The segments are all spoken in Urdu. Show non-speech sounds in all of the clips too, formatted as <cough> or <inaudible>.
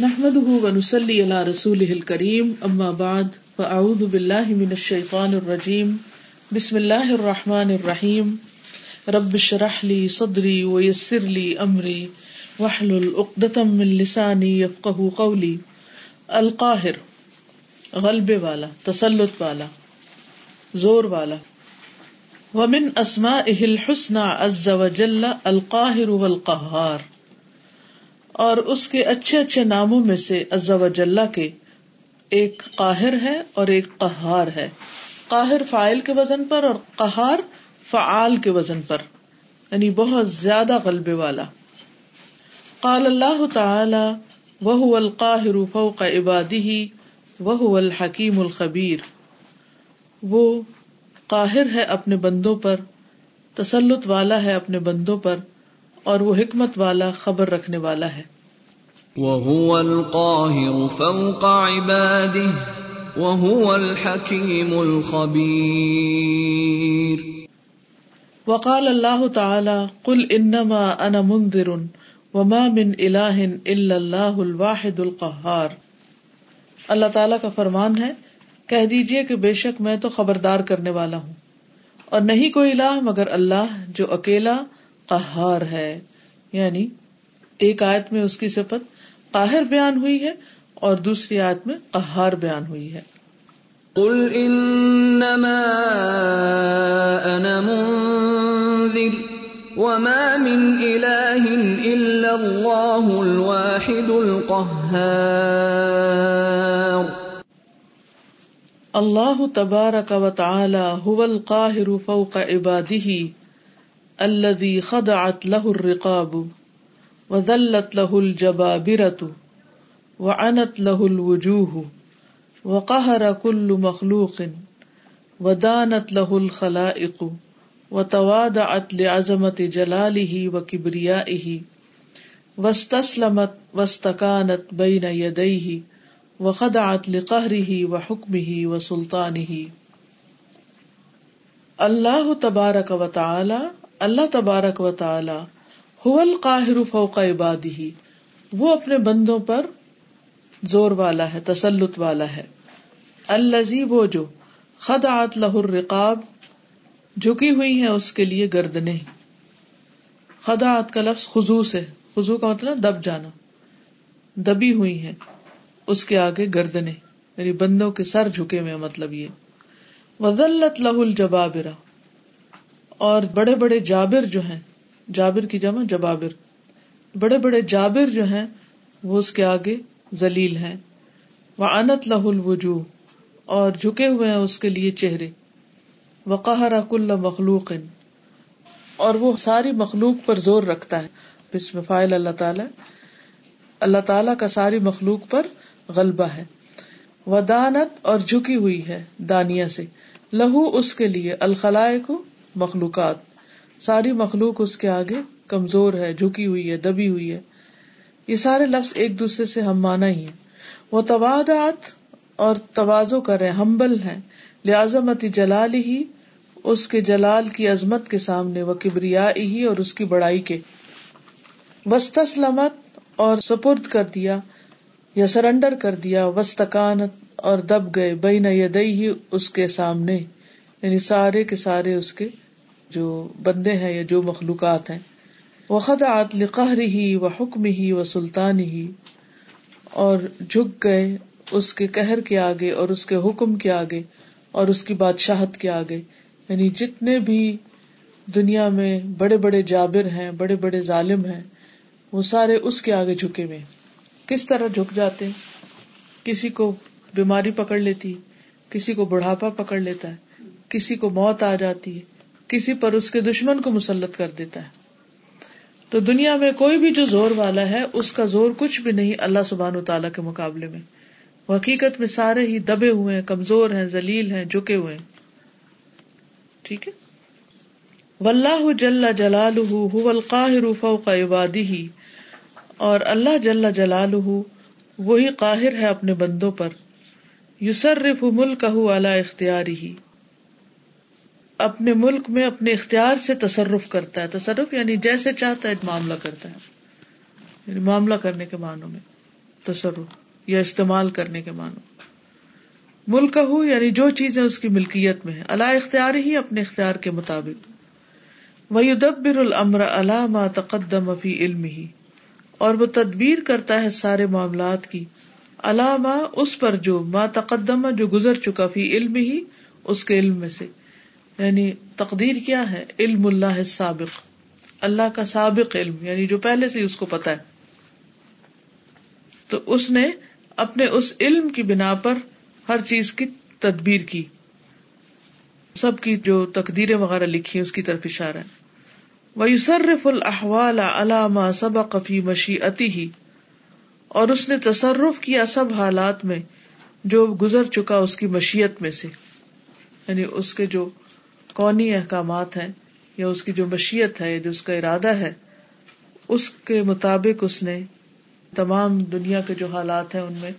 نحمده ونسلي على رسوله الكريم اما بعد فاعوذ بالله من الشيطان الرجيم. بسم الله الرحمن الرحيم. رب اشرح لي صدري ويسر لي امري واحلل عقدة من لساني يفقهوا قولي. القاهر، غلبے والا، تسلط والا، زور والا. ومن اسمائه الحسنى عز وجل القاهر والقهار. اور اس کے اچھے اچھے ناموں میں سے جل کے ایک قاہر ہے اور ایک قہار ہے۔ قاہر فائل کے وزن پر اور قہار فعال کے وزن پر یعنی بہت زیادہ غلبے والا۔ قال اللہ تعالی وہ القاہر فوق عبادی وہ الحکیم الخبیر وہ قاہر ہے اپنے بندوں پر، تسلط والا ہے اپنے بندوں پر اور وہ حکمت والا خبر رکھنے والا ہے۔ وهو القاهر فوق عباده وهو الحكيم الخبير۔ وقال الله تعالى قل انما انا منذر وما من اله الا الله الواحد القهار۔ اللہ تعالیٰ کا فرمان ہے کہہ دیجیے کہ بے شک میں تو خبردار کرنے والا ہوں۔ اور نہیں کوئی الہ مگر اللہ جو اکیلا قہار ہے۔ یعنی ایک آیت میں اس کی صفت قاہر بیان ہوئی ہے اور دوسری آیت میں قہار بیان ہوئی ہے۔ قل انما انا منذر وما من الہ الا اللہ الواحد القہار۔ اللہ تبارک و تعالی هو القاہر فوق عباده الذي خضعت له الرقاب وذلت له الجبابرة وعنت له الوجوه وقهر كل مخلوق ودانت له الخلائق وتوادعت لعظمة جلاله وكبريائه واستسلمت واستكانت بين يديه وخدعت لقهره وحكمه وسلطانه. اللہ تبارک و تعالی اللہ تبارک و تعالی حول قاہر فوق عبادی وہ اپنے بندوں پر زور والا ہے، تسلط والا ہے۔ الزی وہ جو خدعت لہ الرقاب جھکی ہوئی ہیں اس کے لیے گردنے خدعت کا لفظ خزو سے خزو کا مطلب دب جانا۔ دبی ہوئی ہیں، اس کے آگے گردنے یعنی بندوں کے سر جھکے ہوئے مطلب یہ۔ وزلت لہ الجبابرہ اور بڑے بڑے جابر جو ہیں، جابر کی جمع جبابر، بڑے بڑے جابر جو ہیں، وہ اس کے آگے زلیل ہیں۔ وہ انت لہ الوجو اور جھکے ہوئے ہیں اس کے لیے چہرے۔ وہ کل مخلوق، اور وہ ساری مخلوق پر زور رکھتا ہے۔ بسم فائل اللہ تعالی۔ اللہ تعالی کا ساری مخلوق پر غلبہ ہے۔ وہ دانت اور جھکی ہوئی ہے دانیا سے۔ لہو اس کے لیے الخلائے کو مخلوقات۔ ساری مخلوق اس کے آگے کمزور ہے، جھکی ہوئی ہے، دبی ہوئی ہے۔ یہ سارے لفظ ایک دوسرے سے ہم مانا ہی ہے وہ توادات اور توازو کر رہے، ہمبل ہے لازمت جلال ہی، اس کے جلال کی عظمت کے سامنے، وہ کبریا ہی اور اس کی بڑائی کے۔ وسطلمت اور سپرد کر دیا یا سرنڈر کر دیا وسطکانت اور دب گئے، بین یدئی ہی اس کے سامنے۔ یعنی سارے کے سارے اس کے جو بندے ہیں یا جو مخلوقات ہیں. وہ خدا قہر ہی و حکم ہی و سلطان ہی اور جھک گئے اس کے قہر کے آگے اور اس کے حکم کے آگے اور اس کی بادشاہت کے آگے. یعنی جتنے بھی دنیا میں بڑے بڑے جابر ہیں، بڑے بڑے ظالم ہیں، وہ سارے اس کے آگے جھکے ہوئے کس طرح جھک جاتے کسی کو بیماری پکڑ لیتی، کسی کو بڑھاپا پکڑ لیتا ہے، کسی کو موت آ جاتی ہے. کسی پر اس کے دشمن کو مسلط کر دیتا ہے۔ تو دنیا میں کوئی بھی جو زور والا ہے، اس کا زور کچھ بھی نہیں اللہ سبحان و تعالیٰ کے مقابلے میں۔ وہ حقیقت میں سارے ہی دبے ہوئے ہیں، کمزور ہیں، ذلیل ہیں، جھکے ہوئے ہیں۔ ٹھیک ہے؟ ولہ جل جلال القاہر فوق عبادی اور اللہ جل جلال وہی قاہر ہے اپنے بندوں پر۔ یوسرف ملک اعلی اختیاری ہی اپنے ملک میں اپنے اختیار سے تصرف کرتا ہے۔ تصرف یعنی جیسے چاہتا ہے معاملہ کرتا ہے۔ یعنی معاملہ کرنے کے معنوں میں۔ تصرف یا استعمال کرنے کے معنی ملک ہو یعنی جو چیزیں اس کی ملکیت میں ہے اللہ اختیار ہی اپنے اختیار کے مطابق۔ وہ دبر العمر علامہ تقدم فی علم ہی اور وہ تدبیر کرتا ہے سارے معاملات کی۔ علامہ اس پر جو ما تقدم، جو گزر چکا فی علم ہی اس کے علم میں سے۔ یعنی تقدیر کیا ہے؟ علم اللہ سابق اللہ کا سابق علم یعنی جو پہلے سے اس کو پتا ہے۔ تو اس نے اپنے اس علم کی بنا پر ہر چیز کی تدبیر کی۔ سب کی جو تقدیریں وغیرہ لکھی اس کی طرف اشارہ ہے۔ وہ الحوال علامہ سب قفی مشی ہی اور اس نے تصرف کیا سب حالات میں جو گزر چکا اس کی مشیت میں سے۔ یعنی اس کے جو کونی احکامات ہیں یا اس کی جو مشیت ہے، جو اس کا ارادہ ہے، اس کے مطابق اس نے تمام دنیا کے جو حالات ہیں ان میں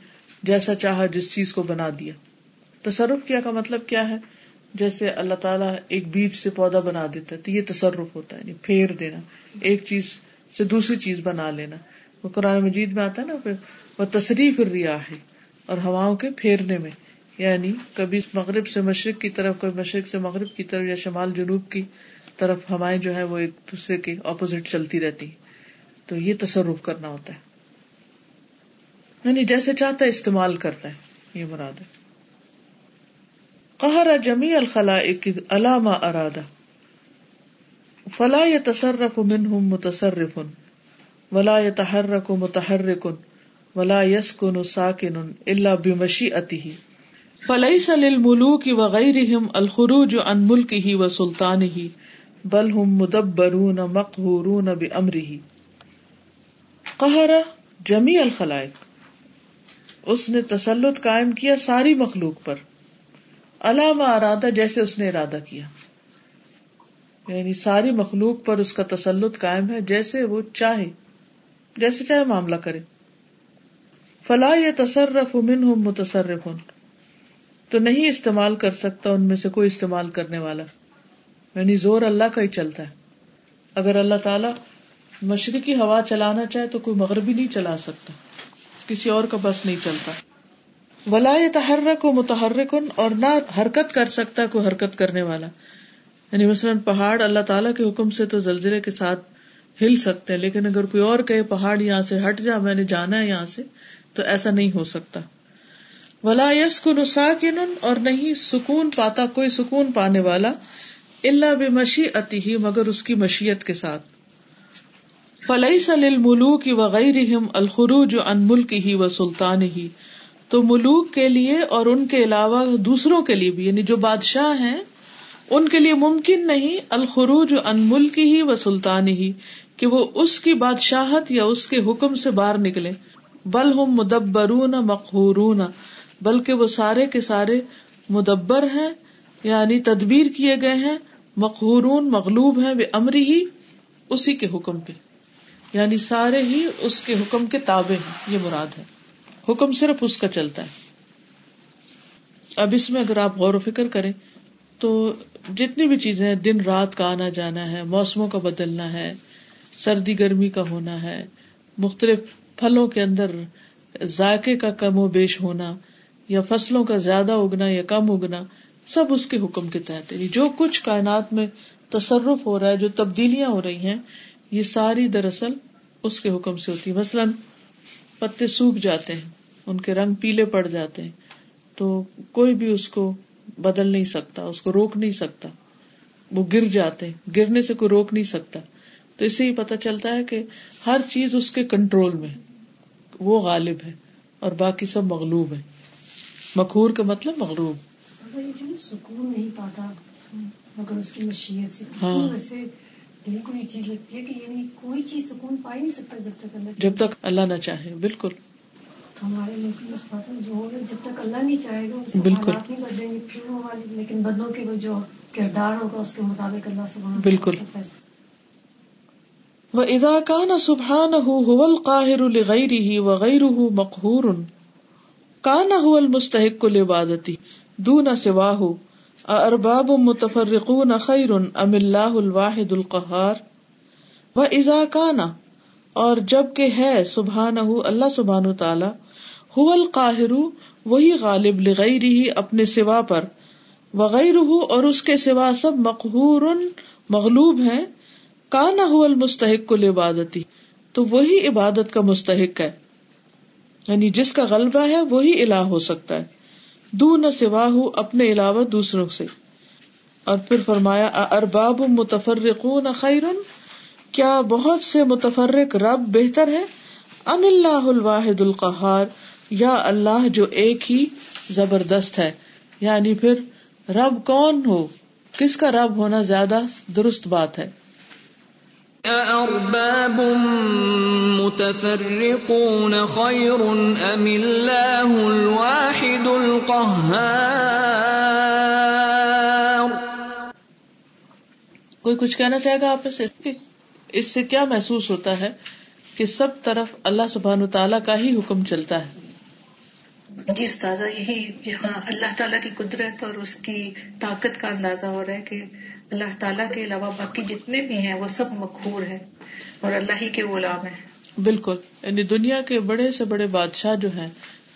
جیسا چاہا جس چیز کو بنا دیا۔ تصرف کیا کا مطلب کیا ہے؟ جیسے اللہ تعالیٰ ایک بیج سے پودا بنا دیتا ہے تو یہ تصرف ہوتا ہے یعنی پھیر دینا، ایک چیز سے دوسری چیز بنا لینا۔ وہ قرآن مجید میں آتا ہے نا، وہ تصریف ریا ہے اور ہواؤں کے پھیرنے میں۔ یعنی کبھی مغرب سے مشرق کی طرف، کبھی مشرق سے مغرب کی طرف یا شمال جنوب کی طرف ہوائیں جو ہے وہ ایک دوسرے کے اپوزٹ چلتی رہتی تو یہ تصرف کرنا ہوتا ہے۔ یعنی جیسے چاہتا ہے استعمال کرتا ہے، یہ مراد ہے۔ قہر جمی الخلا علامہ ارادہ فلا یا تصرف من ہوں متصرف، ولا یا تحرک متحرک، ولا یس کن ساکن اللہ بمشی اتی فلئی سل ملوک وغیرہ الخروج ان ملک ہی و سلطان ہی بل ہم مدبرون مقہورون بامرہ قہر جمی الخلائق۔ اس نے تسلط قائم کیا ساری مخلوق پر۔ علامہ ارادہ جیسے اس نے ارادہ کیا۔ یعنی ساری مخلوق پر اس کا تسلط قائم ہے، جیسے وہ چاہے، جیسے چاہے معاملہ کرے۔ فلاح یا تصرف من ہوں متصرف۔ تو نہیں استعمال کر سکتا ان میں سے کوئی استعمال کرنے والا۔ یعنی زور اللہ کا ہی چلتا ہے۔ اگر اللہ تعالی مشرقی ہوا چلانا چاہے تو کوئی مغربی نہیں چلا سکتا۔ کسی اور کا بس نہیں چلتا۔ ولا تحرک و متحرک اور نہ حرکت کر سکتا کوئی حرکت کرنے والا۔ یعنی مثلاً پہاڑ اللہ تعالیٰ کے حکم سے تو زلزلے کے ساتھ ہل سکتے ہیں، لیکن اگر کوئی اور کہے پہاڑ یہاں سے ہٹ جا، میں نے جانا ہے یہاں سے، تو ایسا نہیں ہو سکتا۔ ولا یس کو نساکن اور نہیں سکون پاتا کوئی سکون پانے والا اللہ بے مشی اتی ہی مگر اس کی مشیت کے ساتھ۔ فلئی سل ملوک وغیرہ الخروج ان ملک ہی و سلطان ہی تو ملوک کے لیے اور ان کے علاوہ دوسروں کے لیے بھی یعنی جو بادشاہ ہیں، ان کے لیے ممکن نہیں الخروج ان ملک ہی و سلطان ہی کہ وہ اس کی بادشاہت یا اس کے حکم سے باہر نکلے بل ہم مدبرون مقہورون بلکہ وہ سارے کے سارے مدبر ہیں یعنی تدبیر کیے گئے ہیں، مقہورون مغلوب ہیں وہ امری ہی اسی کے حکم پہ۔ یعنی سارے ہی اس کے حکم کے تابے ہیں، یہ مراد ہے۔ حکم صرف اس کا چلتا ہے۔ اب اس میں اگر آپ غور و فکر کریں، تو جتنی بھی چیزیں دن رات کا آنا جانا ہے، موسموں کا بدلنا ہے، سردی گرمی کا ہونا ہے، مختلف پھلوں کے اندر ذائقے کا کم و بیش ہونا یا فصلوں کا زیادہ اگنا یا کم اگنا، سب اس کے حکم کے تحت یعنی جو کچھ کائنات میں تصرف ہو رہا ہے، جو تبدیلیاں ہو رہی ہیں، یہ ساری دراصل اس کے حکم سے ہوتی ہے۔ مثلاً پتے سوکھ جاتے ہیں، ان کے رنگ پیلے پڑ جاتے ہیں، تو کوئی بھی اس کو بدل نہیں سکتا، اس کو روک نہیں سکتا۔ وہ گر جاتے ہیں، گرنے سے کوئی روک نہیں سکتا۔ تو اس سے ہی پتا چلتا ہے کہ ہر چیز اس کے کنٹرول میں وہ غالب ہے اور باقی سب مغلوب ہے مخہور کا مطلب مغلوب۔ سکون نہیں پاتا مگر اس کی مشیت سے۔ ہاں۔ دل کو یہ چیز لگتی ہے کہ یعنی کوئی چیز سکون پا ہی نہیں سکتا جب تک اللہ جب تک اللہ نہ چاہے بالکل۔ ہمارے بات جو ہوگا جب تک اللہ نہیں چاہے گا بالکل۔ نہیں بدلیں گے پھر وہ والی لیکن بدلوں کے وہ جو کردار ہوگا اس کے مطابق اللہ سبحانہ بالکل۔ و ادا کان سبحان القاہر لغیرہ وغیرہ مقہور کان هو المستحق لعبادتی دون سواہ ارباب متفرقون خیر ام اللہ الواحد القہار؟ و ازا کانا، اور جبکہ ہے سبحان اللہ سبحان تعالی هو القاہر وہی غالب لغیر ہی اپنے سوا پر وغیر اور اس کے سوا سب مقہور مغلوب ہے کانا ہو المستحق کو عبادتی تو وہی عبادت کا مستحق ہے۔ یعنی جس کا غلبہ ہے وہی الہ ہو سکتا ہے۔ دو نہ سوا ہو اپنے علاوہ دوسروں سے۔ اور پھر فرمایا ارباب متفرقون خیر کیا بہت سے متفرق رب بہتر ہے ام اللہ الواحد القہار؟ یا اللہ جو ایک ہی زبردست ہے۔ یعنی پھر رب کون ہو؟ کس کا رب ہونا زیادہ درست بات ہے؟ أأرباب متفرقون خير أم الله الواحد القهار کوئی کچھ کہنا چاہے گا آپ سے اس سے کیا محسوس ہوتا ہے کہ سب طرف اللہ سبحان تعالیٰ کا ہی حکم چلتا ہے؟ جی استاذہ یہی یہاں اللہ تعالیٰ کی قدرت اور اس کی طاقت کا اندازہ ہو رہا ہے کہ اللہ تعالیٰ کے علاوہ باقی جتنے بھی ہیں وہ سب مقہور ہیں اور اللہ ہی کے غلام ہیں۔ بالکل۔ یعنی دنیا کے بڑے سے بڑے بادشاہ جو ہیں،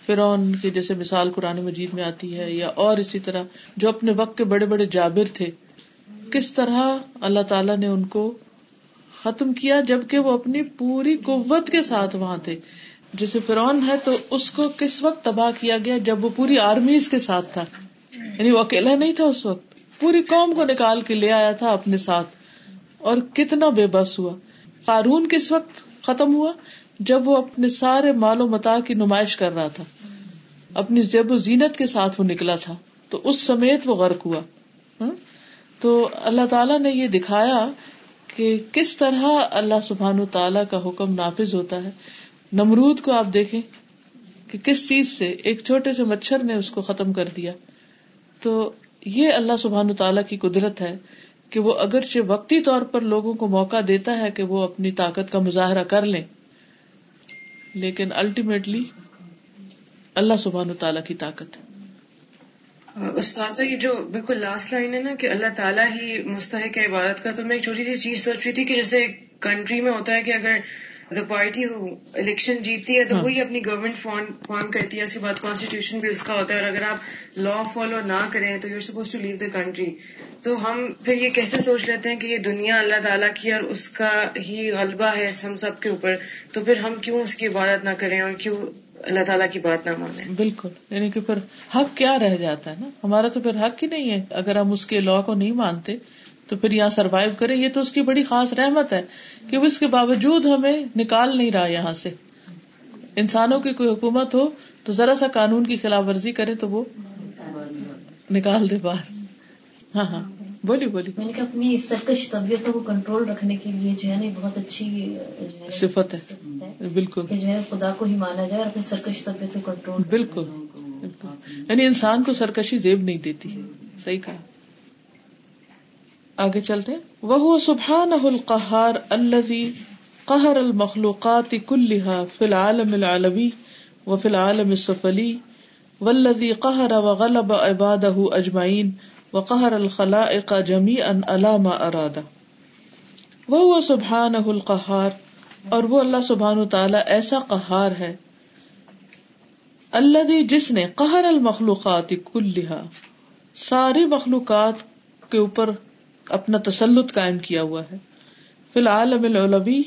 فرعون کی جیسے مثال قرآن مجید میں آتی ہے یا اور اسی طرح جو اپنے وقت کے بڑے بڑے جابر تھے، کس طرح اللہ تعالیٰ نے ان کو ختم کیا جبکہ وہ اپنی پوری قوت کے ساتھ وہاں تھے۔ جیسے فرعون ہے تو اس کو کس وقت تباہ کیا گیا جب وہ پوری آرمیز کے ساتھ تھا؟ یعنی وہ اکیلا نہیں تھا اس وقت۔ پوری قوم کو نکال کے لے آیا تھا اپنے ساتھ اور کتنا بے بس ہوا۔ قارون کس وقت ختم ہوا؟ جب وہ اپنے سارے مال و متا کی نمائش کر رہا تھا۔ اپنی زیب و زینت کے ساتھ وہ نکلا تھا۔ تو اس سمیت وہ غرق ہوا۔ ہاں؟ تو اللہ تعالیٰ نے یہ دکھایا کہ کس طرح اللہ سبحان تعالیٰ کا حکم نافذ ہوتا ہے۔ نمرود کو آپ دیکھیں کہ کس چیز سے، ایک چھوٹے سے مچھر نے اس کو ختم کر دیا۔ تو یہ اللہ سبحان تعالیٰ کی قدرت ہے کہ وہ اگرچہ وقتی طور پر لوگوں کو موقع دیتا ہے کہ وہ اپنی طاقت کا مظاہرہ کر لیں، لیکن الٹیمیٹلی اللہ سبحان تعالیٰ کی طاقت ہے۔ استاذہ، یہ جو بالکل لاسٹ لائن ہے نا کہ اللہ تعالیٰ ہی مستحق ہے عبادت کا، تو میں ایک چھوٹی سی چیز سوچ رہی تھی کہ جیسے کنٹری میں ہوتا ہے کہ اگر دا پارٹی الیکشن جیتتی ہے تو۔ وہی اپنی گورنمنٹ فارم کرتی ہے۔ اس کے بعد کانسٹیٹیوشن بھی اس کا ہوتا ہے۔ اور اگر آپ لا فالو نہ کریں تو you suppose to leave the country تو ہم پھر یہ کیسے سوچ لیتے ہیں کہ یہ دنیا اللہ تعالیٰ کی اور اس کا ہی غلبہ ہے ہم سب کے اوپر؟ تو پھر ہم کیوں اس کی عبادت نہ کریں اور کیوں اللہ تعالیٰ کی بات نہ مانیں؟ بالکل۔ یعنی کہ پھر حق کیا رہ جاتا ہے نا؟ ہمارا تو پھر حق ہی نہیں ہے۔ اگر ہم اس کے لا کو نہیں مانتے تو پھر یہاں سروائو کرے یہ تو اس کی بڑی خاص رحمت ہے کہ وہ اس کے باوجود ہمیں نکال نہیں رہا یہاں سے۔ انسانوں کی کوئی حکومت ہو تو ذرا سا قانون کی خلاف ورزی کرے تو وہ نکال دے باہر۔ ہاں ہاں۔ بولی بولی میں نے اپنی سرکش طبیعتوں کو کنٹرول رکھنے کے لیے جو ہے نا بہت اچھی صفت ہے۔ بالکل۔ جو ہے خدا کو ہی مانا جائے اور اپنی سرکش طبیعت کو کنٹرول بالکل۔ یعنی انسان کو سرکشی زیب نہیں دیتی۔ صحیح کہا۔ آگے چلتے وہ سبحان القہار الذي قہر المخلوقات كلها في العالم العلوي وفي العالم السفلي والذي قهر وغلب عباده اجمعين وقهر الخلائق جميعا على ما اراد وہ سبحان القہار، اور وہ اللہ سبحان تعالی ایسا قہار ہے اللہ جس نے قہر المخلوقات کلحا ساری مخلوقات کے اوپر اپنا تسلط قائم کیا ہوا ہے۔ فی الحال العلوی،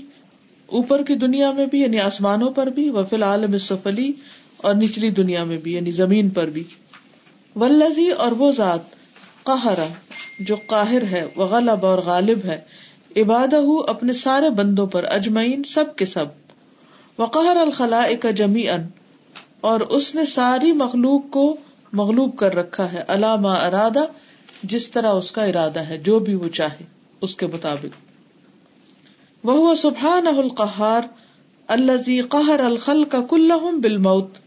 اوپر کی دنیا میں بھی یعنی آسمانوں پر بھی وہ فی الحال سفلی اور نچلی دنیا میں بھی یعنی زمین پر بھی۔ ولزی اور وہ ذات قہرا جو قاہر ہے وہ غلب اور غالب ہے۔ عباد اپنے سارے بندوں پر اجمعین، سب کے سب۔ وقہر الخلا کا جمی ان اور اس نے ساری مخلوق کو مغلوب کر رکھا ہے۔ علامہ ارادہ جس طرح اس کا ارادہ ہے، جو بھی وہ چاہے، اس کے مطابق۔ وہ سبحان القہار الزی قہر الخل کا کل بال موت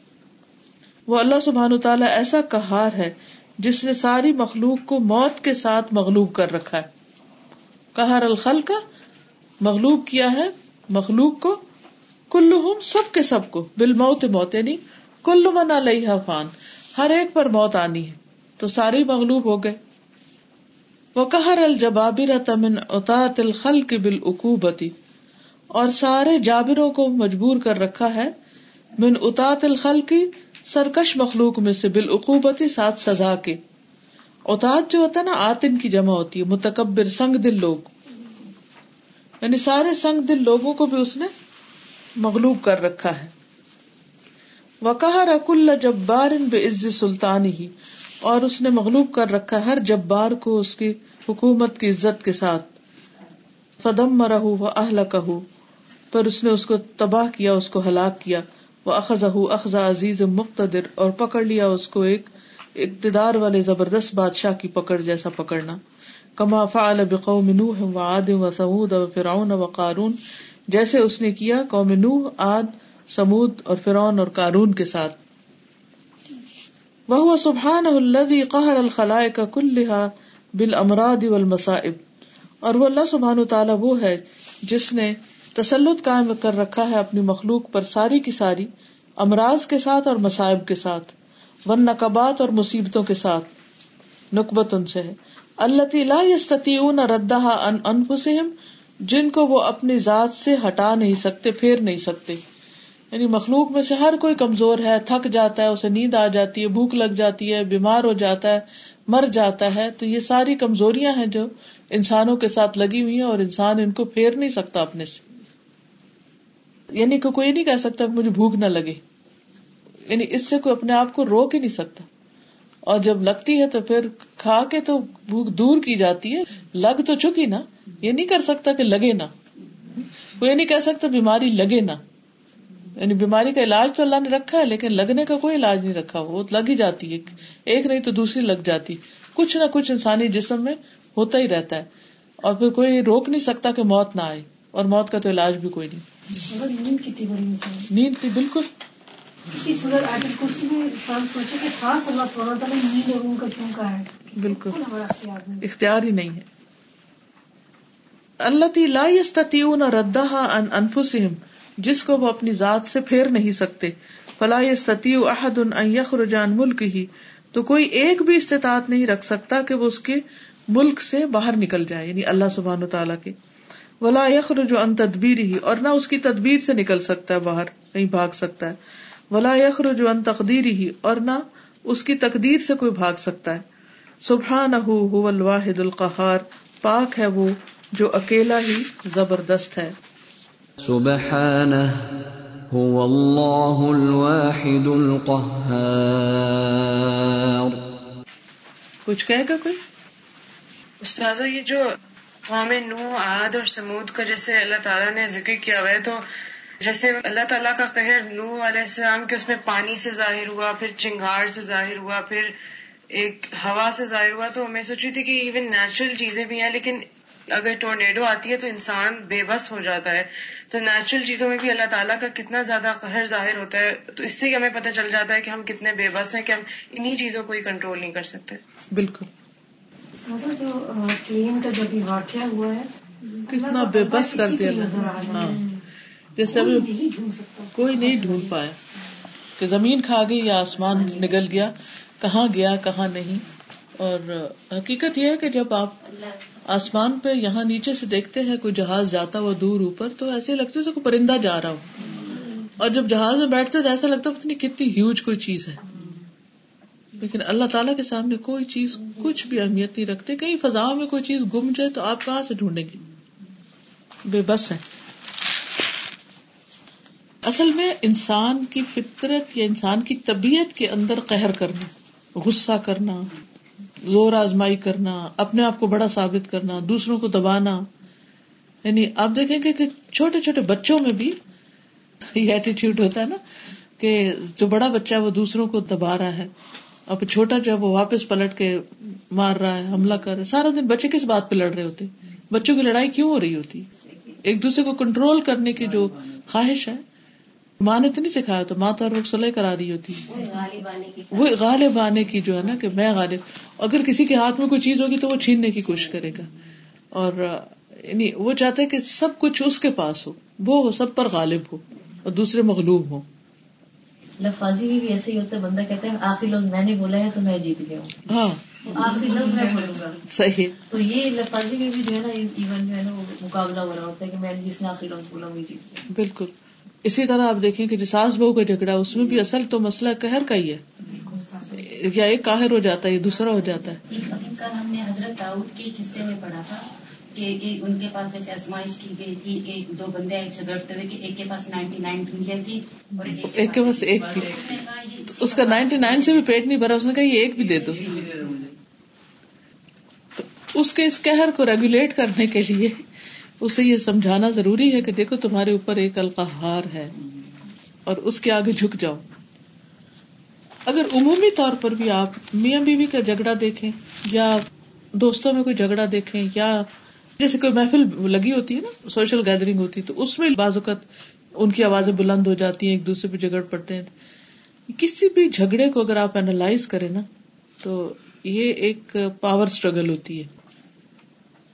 وہ اللہ سبحان تعالیٰ ایسا کہار ہے جس نے ساری مخلوق کو موت کے ساتھ مغلوب کر رکھا ہے۔ قہر الخل کا مغلوب کیا ہے، مخلوق کو کل سب کے سب کو بال موت موت یعنی کل من علیہ فان۔ ہر ایک پر موت آنی ہے۔ تو سارے مغلوب ہو گئے۔ وہ قہر الجبابر تمن اطاط الخل کی بال اور سارے جابروں کو مجبور کر رکھا ہے من اطاط الخل کی سرکش مخلوق میں سے بالعقوبتی ساتھ سزا کے۔ اوتاد جو ہوتا ہے نا، آتن کی جمع ہوتی ہے، متکبر، سنگ دل لوگ۔ یعنی سارے سنگ دل لوگوں کو بھی اس نے مغلوب کر رکھا ہے۔ وکہ رک اللہ جبار بے عز سلطان ہی اور اس نے مغلوب کر رکھا ہر جبار کو اس کی حکومت کی عزت کے ساتھ۔ فدم مرہ و اہل کہ پر اس نے اس کو تباہ کیا، اس کو ہلاک کیا۔ وہ اخذ اخذا عزیز مقتدر، اور پکڑ لیا اس کو ایک اقتدار والے زبردست بادشاہ کی پکڑ جیسا پکڑنا۔ کما فعل بقوم نوح و عاد و سعود و فرعون و قارون، جیسے اس نے کیا، قوم نوح، عاد سمود اور فرعون اور قارون کے ساتھ۔ وہ سبحان الذي قهر الخلائق كلها بالامراض والمصائب۔ اور وہ اللہ سبحان تعالی وہ ہے جس نے تسلط قائم کر رکھا ہے اپنی مخلوق پر ساری کی ساری، امراض کے ساتھ اور مصائب کے ساتھ، ون نقبات اور مصیبتوں کے ساتھ۔ نقبت ان سے ہے۔ اللہ ردہ ان انفسم جن کو وہ اپنی ذات سے ہٹا نہیں سکتے، پھیر نہیں سکتے۔ یعنی مخلوق میں سے ہر کوئی کمزور ہے، تھک جاتا ہے، اسے نیند آ جاتی ہے، بھوک لگ جاتی ہے، بیمار ہو جاتا ہے، مر جاتا ہے، تو یہ ساری کمزوریاں ہیں جو انسانوں کے ساتھ لگی ہوئی ہیں اور انسان ان کو پھیر نہیں سکتا اپنے سے۔ یعنی کہ کوئی نہیں کہہ سکتا کہ مجھے بھوک نہ لگے۔ یعنی اس سے کوئی اپنے آپ کو روک ہی نہیں سکتا۔ اور جب لگتی ہے تو پھر کھا کے تو بھوک دور کی جاتی ہے۔ لگ تو چکی نا، یہ نہیں کر سکتا کہ لگے نا۔ وہ یہ نہیں کہہ سکتا بیماری لگے نا۔ یعنی بیماری کا علاج تو اللہ نے رکھا ہے لیکن لگنے کا کوئی علاج نہیں رکھا وہ لگ ہی جاتی ہے۔ ایک نہیں تو دوسری لگ جاتی۔ کچھ نہ کچھ انسانی جسم میں ہوتا ہی رہتا ہے۔ اور پھر کوئی روک نہیں سکتا کہ موت نہ آئے اور موت کا تو علاج بھی کوئی نہیں۔ نیند کتنی بڑی مثال نیند کی بالکل۔ کسی صورت آیت کرسی میں انسان سوچے کہ خاص اللہ سبحانہ تعالیٰ نے نیند اور ان کا کیوں کہا ہے؟ بالکل۔ اختیار ہی نہیں ہے۔ اللہ لا يستطيعون ردها عن انفسهم جس کو وہ اپنی ذات سے پھیر نہیں سکتے۔ فلا يستطيع احد ان يخرج عن ملكه تو کوئی ایک بھی استطاعت نہیں رکھ سکتا کہ وہ اس کے ملک سے باہر نکل جائے یعنی اللہ سبحانہ تعالیٰ کے۔ ولا يخرج عن تدبیر ہی اور نہ اس کی تدبیر سے نکل سکتا ہے، باہر نہیں بھاگ سکتا ہے۔ ولا يخرج عن تقدیر ہی اور نہ اس کی تقدیر سے کوئی بھاگ سکتا ہے۔ سبحانہ هو الواحد القہار۔ پاک ہے وہ جو اکیلا ہی زبردست ہے۔ سبحانه هو الله الواحد القهار. کچھ کہے گا کوئی؟ استاذہ یہ جو قوم نو عاد اور سمود کا جیسے اللہ تعالیٰ نے ذکر کیا ہوا ہے تو جیسے اللہ تعالیٰ کا قہر نو علیہ السلام کے اس میں پانی سے ظاہر ہوا پھر چنگار سے ظاہر ہوا پھر ایک ہوا سے ظاہر ہوا تو میں سوچ رہی تھی کہ ایون نیچرل چیزیں بھی ہیں لیکن اگر ٹورنیڈو آتی ہے تو انسان بے بس ہو جاتا ہے۔ تو نیچرل چیزوں میں بھی اللہ تعالیٰ کا کتنا زیادہ قہر ظاہر ہوتا ہے تو اس سے ہی ہمیں پتہ چل جاتا ہے کہ ہم کتنے بے بس ہیں کہ ہم انہی چیزوں کو ہی کنٹرول نہیں کر سکتے۔ بالکل۔ جو پلین کا جب واقعہ ہوا ہے کتنا بے بس کر دیا ہاں۔ جیسے کوئی ابھی نہیں ڈھونڈ سکتا۔ کوئی نہیں ڈھونڈ پایا کہ زمین کھا گئی یا آسمان نگل گیا کہاں گیا کہاں نہیں۔ اور حقیقت یہ ہے کہ جب آپ آسمان پہ یہاں نیچے سے دیکھتے ہیں کوئی جہاز جاتا ہوا دور اوپر، تو ایسے لگتا ہے کوئی پرندہ جا رہا ہو۔ اور جب جہاز میں بیٹھتے تو ایسا لگتا ہے کتنی ہیوج کوئی چیز ہے۔ لیکن اللہ تعالیٰ کے سامنے کوئی چیز، کچھ بھی اہمیت نہیں رکھتے۔ کہیں فضاؤں میں کوئی چیز گم جائے تو آپ کہاں سے ڈھونڈیں گے؟ بے بس ہے اصل میں انسان کی فطرت یا انسان کی طبیعت کے اندر قہر کرنا، غصہ کرنا زور آزمائی کرنا، اپنے آپ کو بڑا ثابت کرنا، دوسروں کو دبانا۔ یعنی آپ دیکھیں گے کہ چھوٹے چھوٹے بچوں میں بھی یہ ایٹیٹیوڈ ہوتا ہے نا کہ جو بڑا بچہ ہے وہ دوسروں کو دبا رہا ہے۔ اور چھوٹا جو ہے وہ واپس پلٹ کے مار رہا ہے، حملہ کر رہا ہے۔ سارا دن بچے کس بات پہ لڑ رہے ہوتے؟ بچوں کی لڑائی کیوں ہو رہی ہوتی؟ ایک دوسرے کو کنٹرول کرنے کی جو خواہش ہے۔ ماں نے تو نہیں سکھایا تو ماں تو ہر وقت سلح کرا رہی ہوتی۔ وہ غالب آنے کی جو ہے نا کہ میں غالب۔ اگر کسی کے ہاتھ میں کوئی چیز ہوگی تو وہ چھیننے کی کوشش کرے گا۔ اور یعنی وہ چاہتے کہ سب کچھ اس کے پاس ہو۔ وہ سب پر غالب ہو اور دوسرے مغلوب ہو لفاظی میں بھی ایسے ہی ہوتا ہے بندہ کہتا ہے آخری لفظ میں نے بولا ہے تو میں جیت گیا ہوں۔ ہاں۔ آخری لفظ میں بولوں گا۔ صحیح تو یہ لفاظی میں بھی جو ہے نا ایون جو ہے نا وہ مقابلہ ہو رہا ہوتا ہے کہ میں نے جس نے آخری لفظ بولا وہی جیت گیا۔ بالکل۔ اسی طرح آپ دیکھیں کہ ساس بہو کا جھگڑا اس میں بھی اصل تو مسئلہ قہر کا ہی ہے۔ یا ایک قاہر ہو جاتا ہے یا دوسرا ہو جاتا ہے۔ ہم نے حضرت داؤد کے قصے میں پڑھا تھا کہ ان کے پاس جیسے آزمائش کی گئی تھی ایک دو بندے جھگڑتے ہوئے کہ ایک کے پاس نائنٹی نائن تھی اور ایک کے پاس ایک تھی۔ اس کا نائنٹی نائن سے بھی پیٹ نہیں بھرا اس نے کہا یہ ایک بھی دے دو۔ تو اس کے اس قہر کو ریگولیٹ کرنے کے لیے اسے یہ سمجھانا ضروری ہے کہ دیکھو تمہارے اوپر ایک القہار ہے اور اس کے آگے جھک جاؤ۔ اگر عمومی طور پر بھی آپ میاں بیوی کا جھگڑا دیکھیں یا دوستوں میں کوئی جھگڑا دیکھیں یا جیسے کوئی محفل لگی ہوتی ہے نا، سوشل گیدرنگ ہوتی ہے، تو اس میں بعض اوقات ان کی آوازیں بلند ہو جاتی ہیں، ایک دوسرے پہ جھگڑ پڑتے ہیں۔ کسی بھی جھگڑے کو اگر آپ اینالائز کریں نا، تو یہ ایک پاور اسٹرگل ہوتی ہے۔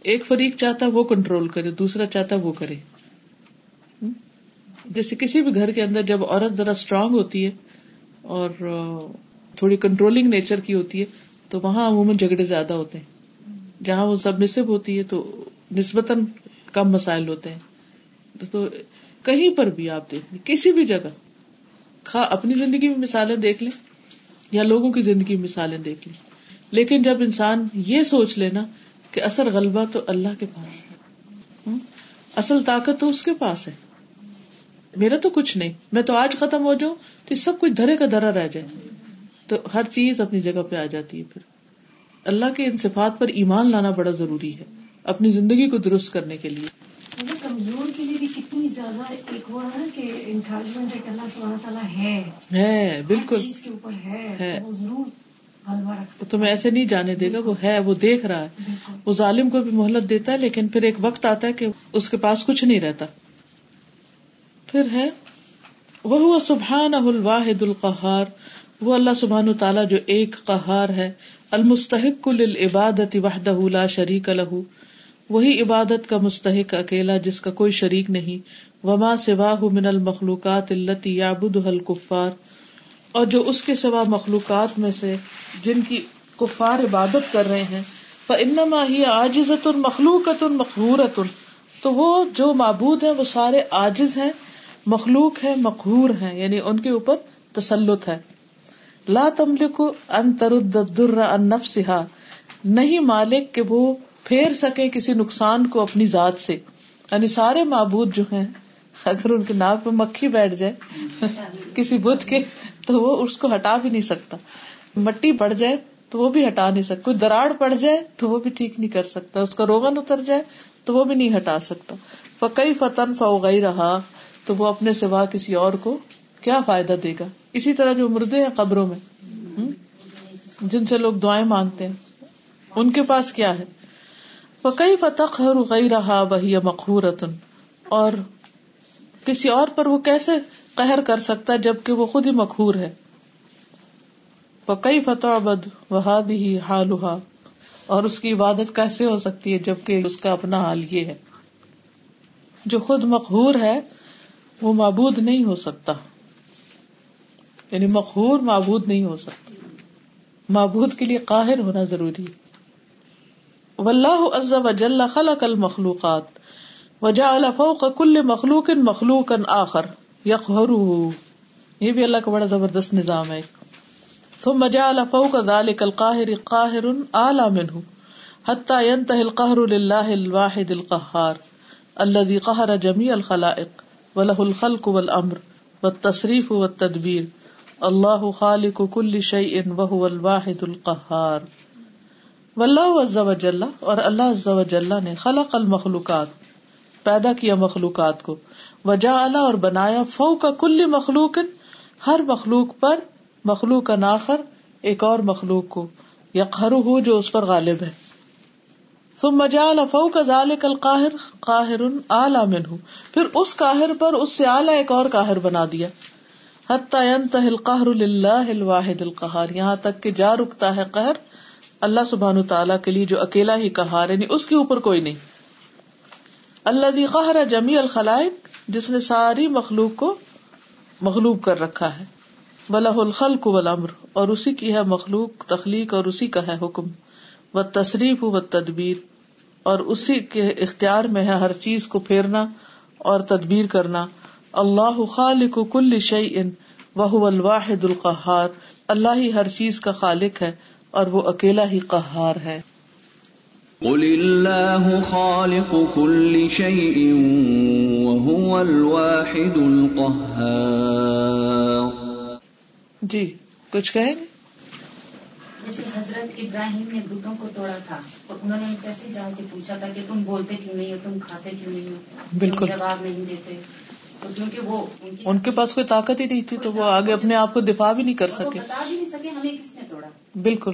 ایک فریق چاہتا ہے وہ کنٹرول کرے، دوسرا چاہتا وہ کرے۔ جیسے کسی بھی گھر کے اندر جب عورت ذرا اسٹرانگ ہوتی ہے اور تھوڑی کنٹرولنگ نیچر کی ہوتی ہے، تو وہاں عموماً جھگڑے زیادہ ہوتے ہیں۔ جہاں وہ سب مسب ہوتی ہے تو نسبتاً کم مسائل ہوتے ہیں۔ تو کہیں پر بھی آپ دیکھ لیں، کسی بھی جگہ خا اپنی زندگی میں مثالیں دیکھ لیں یا لوگوں کی زندگی میں مثالیں دیکھ لیں۔ لیکن جب انسان یہ سوچ لینا کہ اثر غلبہ تو اللہ کے پاس ہے۔ اصل طاقت تو اس کے پاس ہے۔ میرا تو کچھ نہیں۔ میں تو آج ختم ہو جاؤں تو سب کچھ دھرے کا دھرا رہ جائے۔ تو ہر چیز اپنی جگہ پہ آ جاتی ہے پھر۔ اللہ کے ان صفات پر ایمان لانا بڑا ضروری ہے۔ اپنی زندگی کو درست کرنے کے لیے۔ کمزور کے لیے بھی کتنی زیادہ ایک وہ ہے کہ انکریجمنٹ ہے کہ اللہ سبحانہ تعالیٰ ہے۔ ہے بالکل۔ چیز کے اوپر ہے۔ ضرور تمہیں ایسے نہیں جانے دے گا وہ ہے وہ دیکھ رہا ہے۔ وہ ظالم کو بھی مہلت دیتا ہے لیکن پھر ایک وقت آتا ہے کہ اس کے پاس کچھ نہیں رہتا۔ پھر ہے وہ سبحان الواحد القہار۔ وہ اللہ سبحان تعالیٰ جو ایک قہار ہے۔ المستحق للعبادت وحدہ لا شریک لہ۔ وہی عبادت کا مستحق اکیلا جس کا کوئی شریک نہیں۔ وما سواہ من المخلوقات التي يعبدها الكفار اور جو اس کے سوا مخلوقات میں سے جن کی کفار عبادت کر رہے ہیں فانما ہی عاجزۃ مخلوقۃ مقہورۃ تو وہ جو معبود ہیں، وہ سارے عاجز ہیں، مخلوق ہے مقہور ہیں یعنی ان کے اوپر تسلط ہے۔ لا تملک ان ترد الضر عن نفسها نہیں مالک کہ وہ پھیر سکے کسی نقصان کو اپنی ذات سے۔ یعنی سارے معبود جو ہیں اگر ان کے ناک پہ مکھی بیٹھ جائے کسی بت کے، تو وہ اس کو ہٹا بھی نہیں سکتا۔ مٹی پڑ جائے تو وہ بھی ہٹا نہیں سکتا۔ کوئی دراڑ پڑ جائے تو وہ بھی ٹھیک نہیں کر سکتا۔ اس کا روغن اتر جائے تو وہ بھی نہیں ہٹا سکتا۔ فقی فتن فوغئی رہا تو وہ اپنے سوا کسی اور کو کیا فائدہ دے گا؟ اسی طرح جو مردے ہیں قبروں میں جن سے لوگ دعائیں مانگتے ہیں، ان کے پاس کیا ہے؟ فقی فتح غئی رہا وہی مقہورتن اور کسی اور پر وہ کیسے قہر کر سکتا ہے جبکہ وہ خود ہی مقہور ہے؟ فقی فتح بد وہاد ہی حالہ اور اس کی عبادت کیسے ہو سکتی ہے جبکہ اس کا اپنا حال یہ ہے؟ جو خود مقہور ہے، وہ معبود نہیں ہو سکتا۔ یعنی مقہور معبود نہیں ہو سکتا۔ معبود کے لیے قاہر ہونا ضروری ہے۔ واللہ عز وجل خلق المخلوقات۔ وجعل فوق كل مخلوق مخلوقا آخر. يقهره یہ بھی اللہ کا بڑا زبردست نظام ہے. ثم جعل فوق ذلك القاهر قاهر اعلى منه حتى ينتهي القهر لله الواحد القهار الذي قهر جميع الخلائق. وله الخلق والامر والتصريف والتدبير الله خالق كل شيء وهو الواحد القهار واللہ عز وجل اور اللہ عز وجل نے خلق المخلوقات. پیدا کیا مخلوقات کو۔ وجا اور بنایا فو کا کل مخلوق، ہر مخلوق پر مخلوق ناخر ایک اور مخلوق کو یقہر ہو جو اس پر غالب ہے۔ ثم جعل فوق ذلك القاهر قاهر اعلى منه پھر اس قاہر پر اس سے اعلی ایک اور قاہر بنا دیا۔ حتى ينتهي القهر لله الواحد القهار یہاں تک کہ جا رکتا ہے قہر اللہ سبحان تعالیٰ کے لیے جو اکیلا ہی قہار یعنی اس کے اوپر کوئی نہیں۔ اللہ قہر جمی الخلائق، جس نے ساری مخلوق کو مغلوب کر رکھا ہے۔ ولہ الخلق والامر اور اسی کی ہے مخلوق، تخلیق، اور اسی کا ہے حکم۔ و تصریف و تدبیر اور اسی کے اختیار میں ہے ہر چیز کو پھیرنا اور تدبیر کرنا۔ اللہ خالق کل شعی ان وہ الواحد القہار اللہ ہی ہر چیز کا خالق ہے اور وہ اکیلا ہی قہار ہے۔ قل اللہ خالق كل شيء وهو الواحد القهار۔ جی کچھ کہیں؟ گے جیسے حضرت ابراہیم نے بتوں کو توڑا تھا اور انہوں نے ان سے ایسے جا کے پوچھا تھا کہ تم بولتے کیوں نہیں ہو تم کھاتے کیوں نہیں ہو؟ بالکل۔ جواب نہیں دیتے۔ تو کیونکہ وہ ان ان کے پاس کوئی طاقت ہی نہیں تھی تو وہ آگے اپنے آپ کو دفاع بھی نہیں کر سکے۔ بتا بھی نہیں سکے ہمیں کس نے توڑا۔ بالکل۔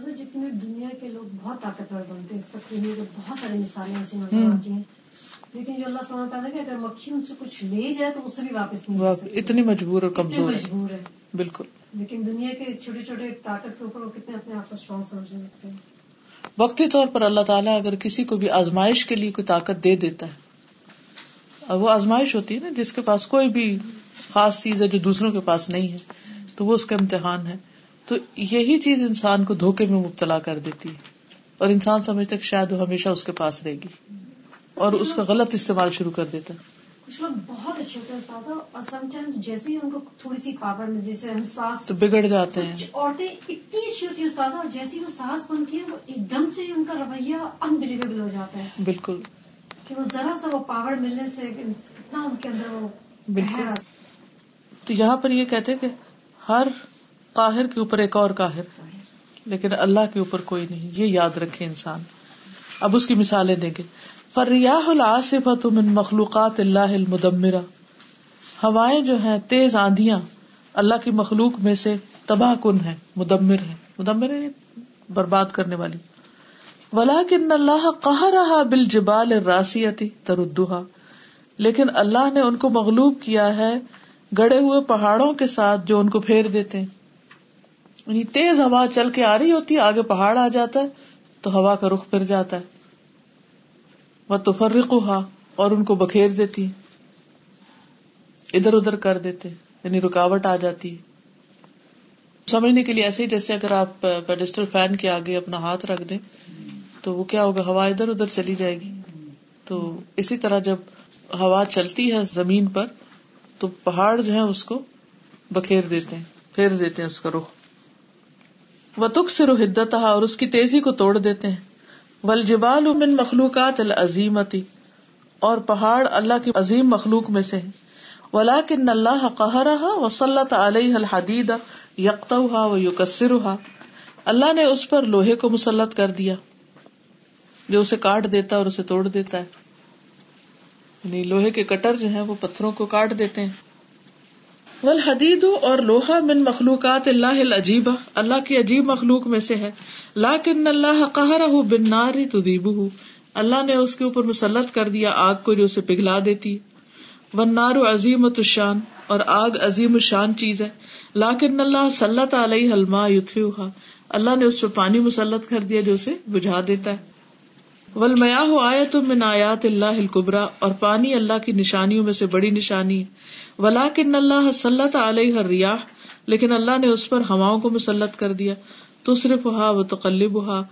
سوچا جتنے دنیا کے لوگ بہت طاقتور بنتے ہیں اس وقت دنیا کے بہت ساری مثالیں ایسی نظر۔ آتی ہیں۔ لیکن جو اللہ تعالیٰ کہ اگر مکھی ان سے کچھ لے جائے تو اسے بھی واپس نہیں اتنی مجبور اور کمزور ہے۔ مجبور ہے۔ بالکل۔ لیکن دنیا کے چھوٹے چھوٹے طاقت کے اوپر وہ کتنے اپنے آپ کو اسٹرانگ سمجھنے لگتے ہیں۔ وقتی طور پر اللہ تعالیٰ اگر کسی کو بھی آزمائش کے لیے کوئی طاقت دے دیتا ہے اور وہ آزمائش ہوتی ہے نا جس کے پاس کوئی بھی خاص چیز ہے جو دوسروں کے پاس نہیں ہے تو وہ اس کا امتحان ہے۔ تو یہی چیز انسان کو دھوکے میں مبتلا کر دیتی ہے۔ اور انسان سمجھتا ہے کہ شاید وہ ہمیشہ اس کے پاس رہے گی۔ اور اس کا غلط استعمال شروع کر دیتا۔ ہے کچھ لوگ بہت اچھے ہوتے ہیں استاد اور سم ٹائم جیسے ہی ان کو تھوڑی سی پاور مل جیسے ہم سانس تو بگڑ جاتے ہیں۔ عورتیں اتنی اچھی ہوتی ہیں استاد اور جیسی وہ سانس بنتی ہے وہ ایک دم سے ہی ان کا رویہ انبلیویبل ہو جاتا ہے۔ بالکل۔ کہ وہ ذرا سا وہ پاور ملنے سے کتنا ان کے اندر وہ بالکل۔ تو یہاں پر یہ کہتے کہ ہر قاہر کے اوپر ایک اور قاہر، لیکن اللہ کے اوپر کوئی نہیں، یہ یاد رکھے انسان۔ اب اس کی مثالیں دیں گے۔ فریاح العاصفۃ من مخلوقات اللہ المدمرہ ہوائیں جو ہیں، تیز آندیاں اللہ کی مخلوق میں سے تباہ کن ہے مدمر ہے مدمر ہے برباد کرنے والی۔ ولاکن اللہ قہرہا بالجبال الراسیتی تردہا لیکن اللہ نے ان کو مغلوب کیا ہے گڑے ہوئے پہاڑوں کے ساتھ جو ان کو پھیر دیتے ہیں۔ یعنی تیز ہوا چل کے آ رہی ہوتی ہے آگے پہاڑ آ جاتا ہے، تو ہوا کا رخ پھر جاتا ہے۔ وہ تفرق اور ان کو بکھیر دیتی۔ ادھر ادھر کر دیتے یعنی رکاوٹ آ جاتی۔ سمجھنے کے لیے ایسے ہی جیسے اگر آپ پیڈسٹل فین کے آگے اپنا ہاتھ رکھ دیں، تو وہ کیا ہوگا؟ ہوا ادھر ادھر چلی جائے گی۔ تو اسی طرح جب ہوا چلتی ہے زمین پر، تو پہاڑ جو ہے اس کو بکھیر دیتے ہیں، پھیر دیتے ہیں اس کا رخ۔ وہ تک سے روحدت اور اس کی تیزی کو توڑ دیتے ہیں۔ ولجبال من مخلوقات العظیمتی اور پہاڑ اللہ کی عظیم مخلوق میں سے ولاکن اللہ قہرہا وسلط علیہ الحدید یکتہا و یکسرہا اللہ نے اس پر لوہے کو مسلط کر دیا، جو اسے کاٹ دیتا اور اسے توڑ دیتا ہے۔ یعنی لوہے کے کٹر جو ہیں، وہ پتھروں کو کاٹ دیتے ہیں۔ والحدید اور لوہا من مخلوقات اللہ العجیبہ اللہ کی عجیب مخلوق میں سے ہے۔ لاکن اللہ قہرہ بالنار تذیبہ، اللہ نے اس کے اوپر مسلط کر دیا آگ کو جو اسے پگھلا دیتی۔ والنار عظیمت الشان، اور آگ عظیم الشان چیز ہے۔ لاکن اللہ سلط علیہ الماء یطفئها اللہ نے اس پہ پانی مسلط کر دیا جو اسے بجھا دیتا ہے۔ والمیاہ آیت من آیات اللہ الکبرى اور پانی اللہ کی نشانیوں میں سے بڑی نشانی ہے۔ ولاکن اللہ سلط علیہ الریاح، لیکن اللہ نے اس پر ہواؤں کو مسلط کر دیا۔ تو صرف ہا و تقلب ہا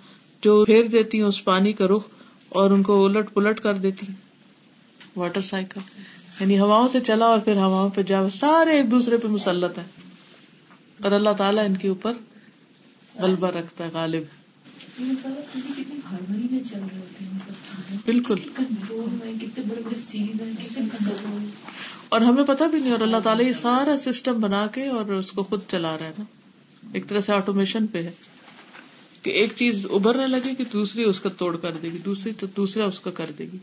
جو پھیر دیتی ہیں اس پانی کا رخ اور ان کو الٹ پلٹ کر دیتی واٹر سائیکل یعنی ہواؤں سے چلا اور پھر ہواؤں پہ جا، سارے ایک دوسرے پہ مسلط ہیں۔ اور اللہ تعالیٰ ان کے اوپر غلبہ رکھتا ہے، غالب۔ بالکل۔ اور ہمیں پتا بھی نہیں اور اللہ تعالیٰ یہ سارا سسٹم بنا کے اور اس کو خود چلا رہا ہے نا۔ ایک طرح سے آٹومیشن پہ ہے کہ ایک چیز ابھرنے لگے کہ دوسری اس کا توڑ کر دے گی دوسری تو دوسرا اس کا کر دے گی۔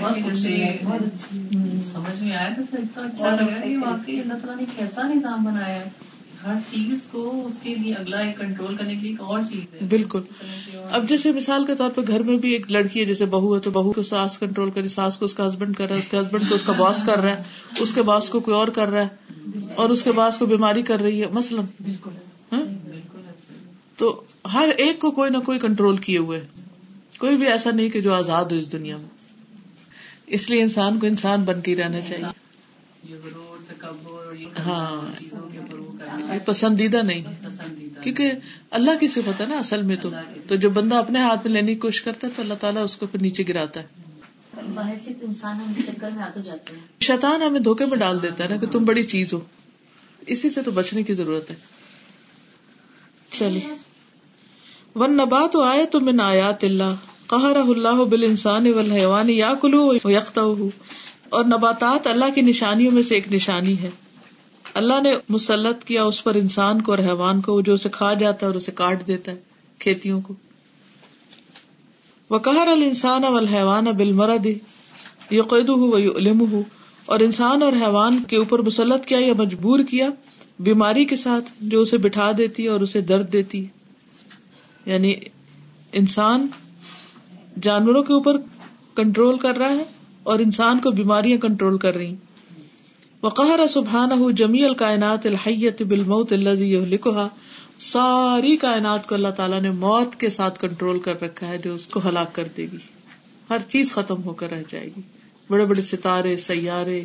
بہت خوبصورت بہت اچھی۔ سمجھ میں آیا تھا اچھا لگا کہ واقعی اللہ تعالیٰ نے کیسا نظام بنایا ہے۔ ہر چیز کو اس کے لیے اگلا ایک کنٹرول کرنے کے لیے ایک اور چیز ہے۔ بالکل۔ اب جیسے مثال کے طور پہ گھر میں بھی ایک لڑکی ہے جیسے بہو ہے تو بہو کو ساس کنٹرول کرے ساس کو اس کا ہسبینڈ کر رہا ہے اس کے ہسبینڈ کو اس کا باس کر رہا ہے اس کے باس کو کوئی اور کر رہا ہے اور اس کے باس کو بیماری کر رہی ہے مثلاً۔ ہاں؟ بالکل۔ تو ہر ایک کو کوئی نہ کوئی کنٹرول کیے ہوئے کوئی بھی ایسا نہیں کہ جو آزاد ہو اس دنیا میں۔ اس لیے انسان کو انسان بن کے رہنا چاہیے۔ ہاں۔ پسندیدہ نہیں. کیونکہ اللہ کی صفت ہے نا اصل میں تو. تو جب بندہ اپنے ہاتھ میں لینے کی کوشش کرتا ہے تو اللہ تعالیٰ اس کو پھر نیچے گراتا ہے. شیطان ہمیں دھوکے میں ڈال دیتا ہے نا کہ تم بڑی چیز ہو. اسی سے تو بچنے کی ضرورت ہے. چلیے. ون نبات آئے تو من آیات اللہ. قہر اللہ بل انسان یا کلو یکتا اور نباتات اللہ کی نشانیوں میں سے ایک نشانی ہے. اللہ نے مسلط کیا اس پر انسان کو اور حیوان کو جو اسے کھا جاتا ہے اور اسے کاٹ دیتا ہے کھیتیوں کو۔ وہ قہر السان والحیوان بل مرد یقید علم ہو اور انسان اور حیوان کے اوپر مسلط کیا یا مجبور کیا بیماری کے ساتھ جو اسے بٹھا دیتی ہے اور اسے درد دیتی ہے۔ یعنی انسان جانوروں کے اوپر کنٹرول کر رہا ہے اور انسان کو بیماریاں کنٹرول کر رہی وقہر سبحان جمی الکائنات الحیت بالموت الذی لکھا ساری کائنات کو اللہ تعالیٰ نے موت کے ساتھ کنٹرول کر رکھا ہے جو اس کو ہلاک کر دے گی۔ ہر چیز ختم ہو کر رہ جائے گی۔ بڑے بڑے ستارے، سیارے،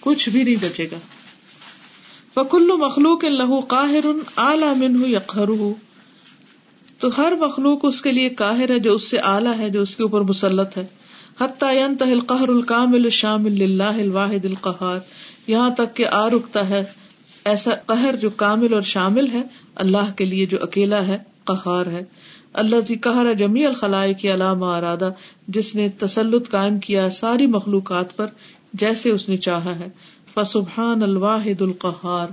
کچھ بھی نہیں بچے گا۔ فکل مخلوق لہو قاہر اعلی منہ یقہر تو ہر مخلوق اس کے لیے قاہر ہے جو اس سے اعلیٰ ہے، جو اس کے اوپر مسلط ہے۔ حتیٰ ينتهي القہر الکامل الشامل للہ الواحد القہار۔ یہاں تک کہ آ رکتا ہے۔ ایسا قہر جو کامل اور شامل ہے، اللہ کے لیے جو اکیلا ہے، قہار ہے۔ اللہ جی قہر جمی الخلائے کی علامہ ارادہ، جس نے تسلط قائم کیا ساری مخلوقات پر جیسے اس نے چاہا ہے۔ فسبحان الواحد القہار،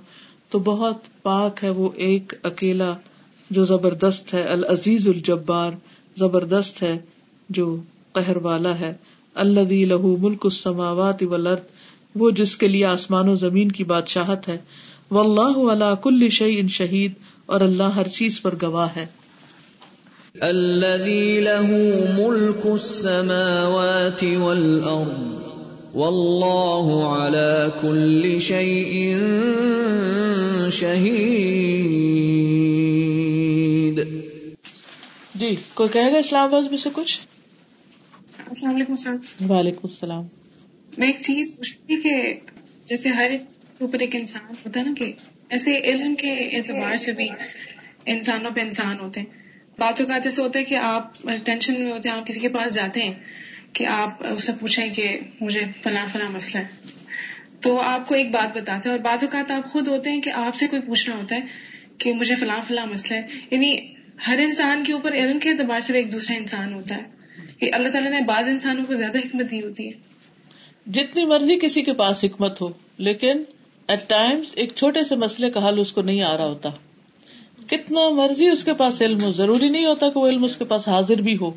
تو بہت پاک ہے وہ ایک اکیلا جو زبردست ہے۔ العزیز الجبار، زبردست ہے جو قہر والا ہے۔ اللہ لہو ملک السماوات والارض وہ جس کے لیے آسمان و زمین کی بادشاہت ہے۔ و اللہ علا کل شعی ان شہید اور اللہ ہر چیز پر گواہ ہے۔ الذي له ملك السماوات والأرض والله على كل شيء شهيد جی کوئی کہے گا اسلام آباد میں سے کچھ؟ السلام علیکم سر۔ وعلیکم السلام۔ میں ایک چیز پوچھتی کہ جیسے ہر ایک اوپر ایک انسان ہوتا ہے نا کہ ایسے علم کے اعتبار سے بھی انسانوں پہ انسان ہوتے ہیں۔ بعض اوقات ایسے ہوتا ہے کہ آپ ٹینشن میں ہوتے ہیں، آپ کسی کے پاس جاتے ہیں کہ آپ اسے پوچھیں کہ مجھے فلاں فلاں مسئلہ ہے۔ تو آپ کو ایک بات بتاتے ہیں اور بعض اوقات آپ خود ہوتے ہیں کہ آپ سے کوئی پوچھنا ہوتا ہے کہ مجھے فلاں فلاں مسئلہ ہے۔ یعنی ہر انسان کے اوپر علم کے اعتبار سے بھی ایک دوسرا انسان ہوتا ہے۔ کہ اللہ تعالیٰ نے بعض انسانوں کو زیادہ حکمت دی ہوتی ہے۔ جتنی مرضی کسی کے پاس حکمت ہو، لیکن ایٹ ٹائمس ایک چھوٹے سے مسئلے کا حل اس کو نہیں آ رہا ہوتا۔ کتنا مرضی اس کے پاس علم ہو، ضروری نہیں ہوتا کہ وہ علم اس کے پاس حاضر بھی ہو۔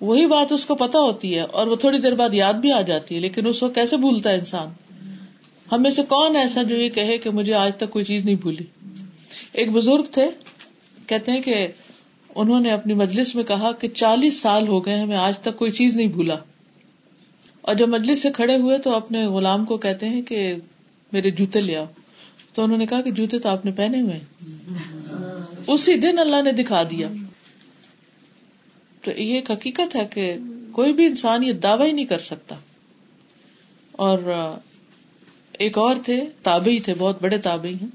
وہی بات اس کو پتا ہوتی ہے اور وہ تھوڑی دیر بعد یاد بھی آ جاتی ہے، لیکن اس کو کیسے بھولتا ہے انسان؟ ہم میں سے کون ایسا جو یہ کہے کہ مجھے آج تک کوئی چیز نہیں بھولی؟ ایک بزرگ تھے، کہتے ہیں کہ انہوں نے اپنی مجلس میں کہا کہ چالیس سال ہو گئے ہمیں آج تک کوئی چیز نہیں بھولا۔ اور جب مجلس سے کھڑے ہوئے تو اپنے غلام کو کہتے ہیں کہ میرے جوتے لے آؤ۔ تو انہوں نے کہا کہ جوتے تو آپ نے پہنے ہوئے اسی دن اللہ نے دکھا دیا۔ تو یہ ایک حقیقت ہے کہ کوئی بھی انسان یہ دعوی ہی نہیں کر سکتا۔ اور ایک اور تھے، تابعی تھے، بہت بڑے تابعی ہیں۔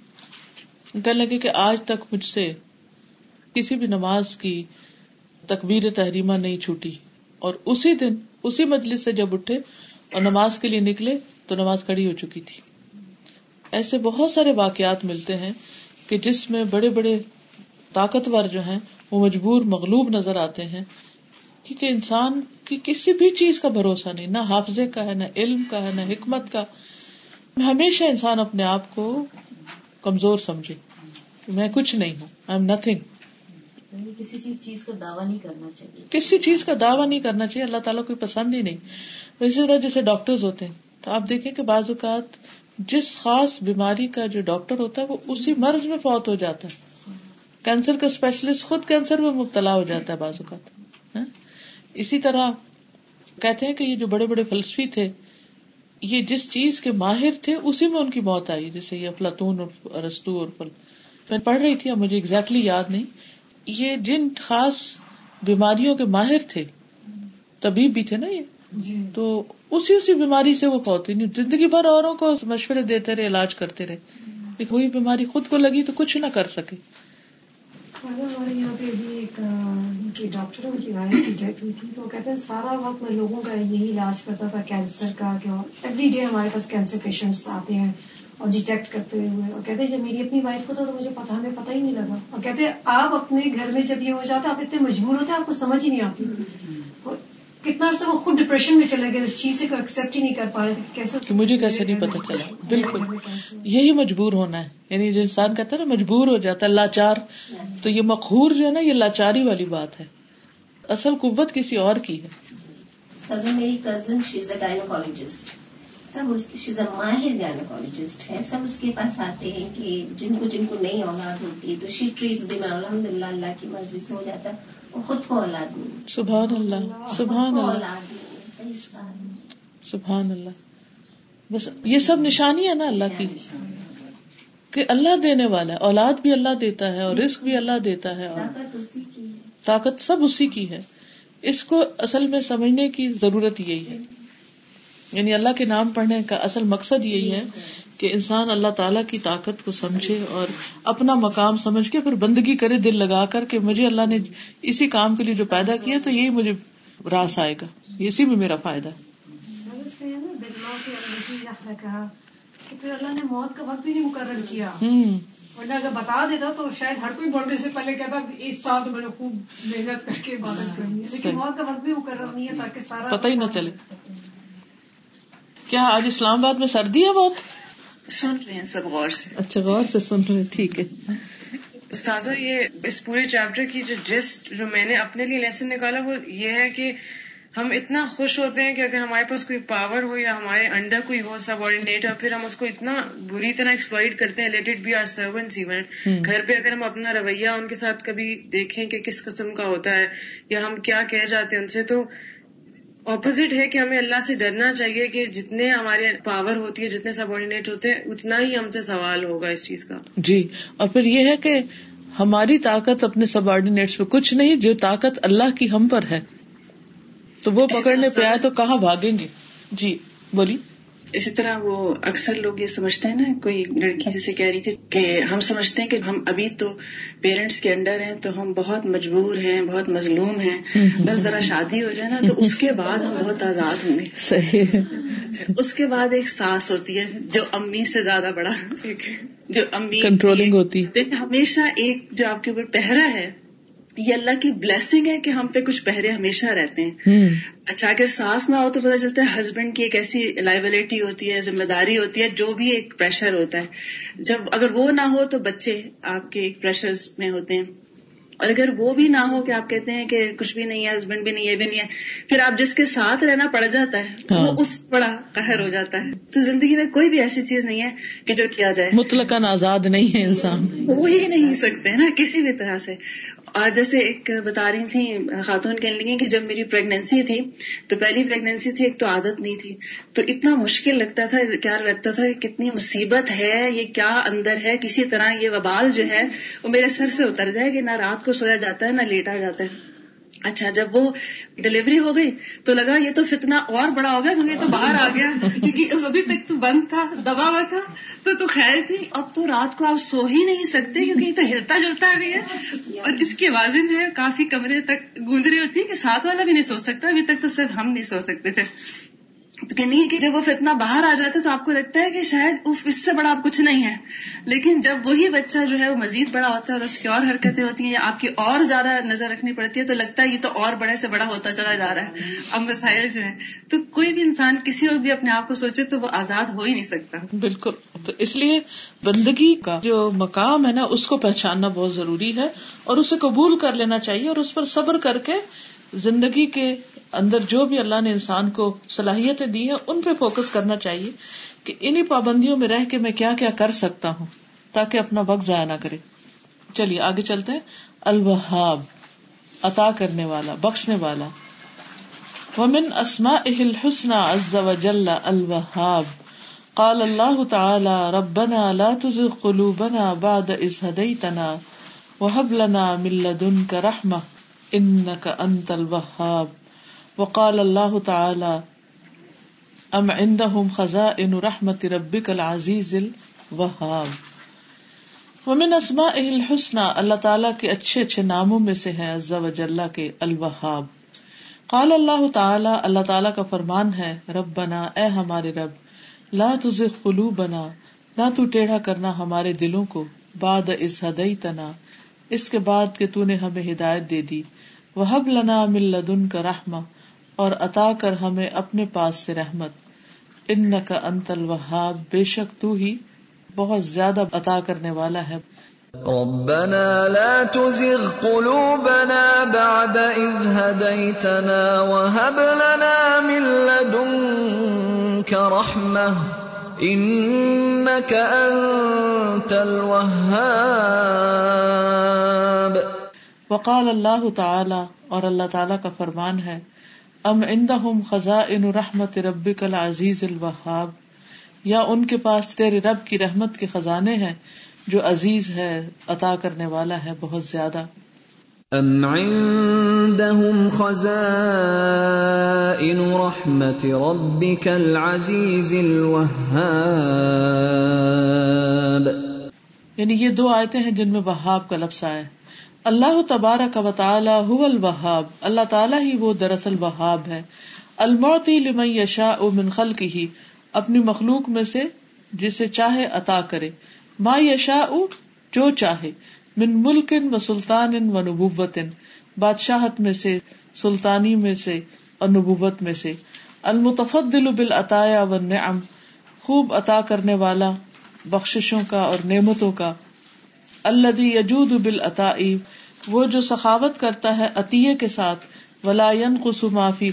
کہنے لگے کہ آج تک مجھ سے کسی بھی نماز کی تکبیر تحریمہ نہیں چھوٹی۔ اور اسی دن اسی مجلس سے جب اٹھے اور نماز کے لیے نکلے تو نماز کھڑی ہو چکی تھی۔ ایسے بہت سارے واقعات ملتے ہیں کہ جس میں بڑے بڑے طاقتور جو ہیں وہ مجبور مغلوب نظر آتے ہیں کیونکہ انسان کی کسی بھی چیز کا بھروسہ نہیں، نہ حافظے کا ہے، نہ علم کا ہے، نہ حکمت کا۔ ہمیشہ انسان اپنے آپ کو کمزور سمجھے میں کچھ نہیں ہوں آئی ایم نتھنگ کسی چیز کا دعویٰ نہیں کرنا چاہیے۔ کسی چیز کا دعویٰ نہیں کرنا چاہیے، اللہ تعالیٰ کو پسند ہی نہیں۔ اسی طرح جیسے ڈاکٹر ہوتے ہیں، تو آپ دیکھیں کہ بعض اوقات جس خاص بیماری کا جو ڈاکٹر ہوتا ہے، وہ اسی مرض میں فوت ہو جاتا ہے۔ کینسر کا اسپیشلسٹ خود کینسر میں مبتلا ہو جاتا ہے بعض اوقات ہاں۔ اسی طرح کہتے ہیں کہ یہ جو بڑے بڑے فلسفی تھے، یہ جس چیز کے ماہر تھے، اسی میں ان کی موت آئی۔ جیسے یہ افلاطون اور رستو اور فل میں پڑھ رہی تھی اب مجھے اگزیکٹلی یاد نہیں۔ یہ جن خاص بیماریوں کے ماہر تھے طبیب بھی تھے نا یہ؟ جی۔ تو اسی اسی بیماری سے وہ ہوتی نہیں زندگی بھر اوروں کو مشورے دیتے رہے علاج کرتے رہے۔ وہی بیماری خود کو لگی تو کچھ نہ کر سکے۔ ہمارے یہاں پہ بھی ایک ڈاکٹر ان کی کی ڈیتھ ہوئی تھی۔ تو کہتے ہیں سارا وقت میں لوگوں کا یہی علاج کرتا تھا کینسر کا کہ ایوری ڈے ہمارے پاس کینسر پیشنٹس آتے ہیں۔ اور ڈیٹیکٹ کرتے ہوئے اور کہتے ہیں جب میری اپنی وائف کو تھا تو مجھے پتا ہمیں پتا ہی نہیں لگا. اور کہتے ہیں آپ اپنے گھر میں جب یہ ہو جاتا آپ اتنے مجبور ہوتے ہیں آپ کو سمجھ ہی نہیں آتی. کتنا عرصہ وہ خود ڈپریشن میں چلے گئے اس چیز سے ایکسپٹ ہی نہیں کر پا رہے تھے کیسے مجھے کیسے نہیں پتا چلا۔ بالکل۔ یہی مجبور ہونا ہے۔ یعنی جو انسان کہتا ہے نا مجبور ہو جاتا ہے لاچار۔ تو یہ مقہور جو ہے نا یہ لاچاری والی بات ہے۔ اصل قوت کسی اور کی ہے۔ میری کزن شیز اے گائنوکالوجسٹ سب اس کی ماہر گائنوکالوجسٹ ہے۔ سب اس کے پاس آتے ہیں کہ جن کو جن کو نئی اولاد ہوتی ہے تو شی ٹریز بھی الحمد للہ اللہ کی مرضی سے ہو جاتا۔ ہے وہ خود کو اولاد نہیں سبحان اللہ سبحان اللہ سبحان اللہ بس یہ سب نشانی ہے نا اللہ کی۔ کہ اللہ دینے والا ہے۔ اولاد بھی اللہ دیتا ہے اور رسک بھی اللہ دیتا ہے اور طاقت سب اسی کی ہے۔ اس کو اصل میں سمجھنے کی ضرورت یہی ہے۔ یعنی اللہ کے نام پڑھنے کا اصل مقصد یہی ہے کہ انسان اللہ تعالیٰ کی طاقت کو سمجھے اور اپنا مقام سمجھ کے پھر بندگی کرے دل لگا کر کہ مجھے اللہ نے اسی کام کے لیے جو پیدا کیا تو یہی مجھے راس آئے گا۔ اسی میں میرا فائدہ ہے۔ پھر اللہ نے موت کا وقت بھی نہیں مقرر کیا۔ ورنہ اگر بتا دیتا تو شاید ہر کوئی بڑھنے سے پہلے کہتا اس سال تو میں نے خوب محنت کر کے عبادت کرنی ہے۔ لیکن موت کا وقت بھی مقرر نہیں ہے تاکہ سارا پتہ ہی نہ چلے۔ کیا آج اسلام آباد میں سردی ہے بہت؟ سن رہے ہیں سب غور سے۔ اچھا غور سے سن رہے ہیں ٹھیک ہے۔ استاذہ یہ اس پورے چیپٹر کی جو جسٹ جو میں نے اپنے لیے لیسن نکالا وہ یہ ہے کہ ہم اتنا خوش ہوتے ہیں کہ اگر ہمارے پاس کوئی پاور ہو یا ہمارے انڈر کوئی ہو سب آرڈینیٹ اور پھر ہم اس کو اتنا بری طرح ایکسپلائٹ کرتے ہیں let it be our servants even گھر پہ اگر ہم اپنا رویہ ان کے ساتھ کبھی دیکھیں کہ کس قسم کا ہوتا ہے یا ہم کیا کہہ جاتے ہیں ان سے تو اپوزٹ ہے کہ ہمیں اللہ سے ڈرنا چاہیے کہ جتنے ہمارے پاور ہوتی ہے جتنے سب آرڈینیٹ ہوتے ہیں اتنا ہی ہم سے سوال ہوگا اس چیز کا۔ جی اور پھر یہ ہے کہ ہماری طاقت اپنے سب آرڈینیٹس پہ کچھ نہیں جو طاقت اللہ کی ہم پر ہے۔ تو وہ پکڑنے پہ آئے تو کہاں بھاگیں گے؟ جی بولی اسی طرح وہ اکثر لوگ یہ سمجھتے ہیں نا کوئی لڑکی جیسے کہہ رہی تھی کہ ہم سمجھتے ہیں کہ ہم ابھی تو پیرنٹس کے انڈر ہیں تو ہم بہت مجبور ہیں بہت مظلوم ہیں۔ بس ذرا شادی ہو جائے نا تو اس کے بعد ہم بہت آزاد ہوں گے۔ صحیح۔ اس کے بعد ایک ساس ہوتی ہے جو امی سے زیادہ بڑا جو امی کنٹرولنگ ہوتی۔ ہمیشہ ایک جو آپ کے اوپر پہرا ہے یہ اللہ کی بلیسنگ ہے کہ ہم پہ کچھ پہرے ہمیشہ رہتے ہیں۔ اچھا اگر سانس نہ ہو تو پتا چلتا ہے ہسبینڈ کی ایک ایسی لائبلٹی ہوتی ہے ذمہ داری ہوتی ہے جو بھی ایک پریشر ہوتا ہے۔ جب اگر وہ نہ ہو تو بچے آپ کے ایک پریشر میں ہوتے ہیں۔ اور اگر وہ بھی نہ ہو کہ آپ کہتے ہیں کہ کچھ بھی نہیں ہے ہسبینڈ بھی نہیں یہ بھی نہیں ہے پھر آپ جس کے ساتھ رہنا پڑ جاتا ہے وہ اس بڑا قہر ہو جاتا ہے۔ تو زندگی میں کوئی بھی ایسی چیز نہیں ہے کہ جو کیا جائے۔ مطلق آزاد نہیں ہے انسان۔ وہی نہیں سکتے نا کسی بھی طرح سے۔ اور جیسے ایک بتا رہی تھی خاتون کہنے لگی کہ جب میری پریگنینسی تھی، تو پہلی پریگنینسی تھی، ایک تو عادت نہیں تھی۔ تو اتنا مشکل لگتا تھا، کیا لگتا تھا کہ کتنی مصیبت ہے، یہ کیا اندر ہے، کسی طرح یہ وبال جو ہے، وہ میرے سر سے اتر جائے کہ نہ رات کو سویا جاتا ہے، نہ لیٹا جاتا ہے۔ اچھا جب وہ ڈلیوری ہو گئی تو لگا یہ تو فتنا اور بڑا ہو گیا کیونکہ تو باہر آ گیا۔ <laughs> کیونکہ ابھی تک تو بند تھا دبا ہوا تھا۔ تو تو خیر تھی اب تو رات کو آپ سو ہی نہیں سکتے کیونکہ یہ تو ہلتا جلتا بھی ہے۔ اور اس کی آوازیں جو ہے کافی کمرے تک گونج رہی ہوتی ہے کہ ساتھ والا بھی نہیں سو سکتا ابھی تک تو صرف ہم نہیں سو سکتے تھے۔ تو کہ نہیں کہ جب وہ فتنا باہر آ جاتا ہے تو آپ کو لگتا ہے کہ شاید اس سے بڑا آپ کچھ نہیں ہے۔ لیکن جب وہی بچہ جو ہے وہ مزید بڑا ہوتا ہے اور اس کی اور حرکتیں ہوتی ہیں یا آپ کی اور زیادہ نظر رکھنی پڑتی ہے تو لگتا ہے یہ تو اور بڑے سے بڑا ہوتا چلا جا رہا ہے۔ اب مسائل جو ہیں، تو کوئی بھی انسان کسی اور بھی اپنے آپ کو سوچے تو وہ آزاد ہو ہی نہیں سکتا۔ بالکل۔ تو اس لیے بندگی کا جو مقام ہے نا، اس کو پہچاننا بہت ضروری ہے اور اسے قبول کر لینا چاہیے اور اس پر صبر کر کے زندگی کے اندر جو بھی اللہ نے انسان کو صلاحیتیں دی ہیں، ان پہ فوکس کرنا چاہیے کہ انہیں پابندیوں میں رہ کے میں کیا کیا کر سکتا ہوں، تاکہ اپنا وقت ضائع نہ کرے۔ چلیے، آگے چلتے ہیں۔ الوہاب، عطا کرنے والا، بخشنے والا۔ ومن اسما اہل حسن عز وجل الوہاب قال اللہ تعالی ربنا لا تزغ قلوبنا بعد اذ هديتنا وهب لنا من لدنك رحمه انك انت الوهاب۔ وقال اللہ تعالی، ام عندهم خزائن رحمت ربک العزیز الوهاب ومن اسمائه الحسنى، اللہ تعالیٰ کے اچھے اچھے ناموں میں سے ہے عز و جل کے الوہاب. قال اللہ تعالیٰ اللہ تعالیٰ کا فرمان ہے رب بنا اے ہمارے رب، لا تزغ قلوبنا، نہ تو ٹیڑھا کرنا ہمارے دلوں کو، بعد از ہدیتنا، اس کے بعد کہ تو نے ہمیں ہدایت دے دی، وہب لنا من لدن کا رحمہ. اور عطا کر ہمیں اپنے پاس سے رحمت۔ ان کا انت الوہاب بے شک تو ہی بہت زیادہ عطا کرنے والا ہے۔ ربنا لا تزغ قلوبنا بعد إذ هديتنا وهب لنا من لدنك رحمة إنك أنت الوهاب وقال اللہ تعالی اور اللہ تعالی کا فرمان ہے ام عندهم خزائن رحمت ربک العزیز الوهاب یا ان کے پاس تیرے رب کی رحمت کے خزانے ہیں جو عزیز ہے عطا کرنے والا ہے بہت زیادہ۔ ام عندهم خزائن رحمت ربك العزيز الوهاب یعنی یہ دو آیتیں ہیں جن میں وہاب کا لفظ آیا اللہ تبارک و تعالی هو الوهاب اللہ تعالی ہی وہ دراصل وہاب ہے۔ المعطی لمن یشاء من خلقه اپنی مخلوق میں سے جسے چاہے عطا کرے۔ ما یشا جو چاہے۔ من ملک و سلطان و نبوت بادشاہت میں سے، سلطانی میں سے اور نبوت میں سے۔ المتفدل بالعطایا و نعم خوب عطا کرنے والا بخششوں کا اور نعمتوں کا۔ اللہ یجود بالعطائی۔ وہ جو سخاوت کرتا ہے عطیے کے ساتھ، ولا ينقص ما فی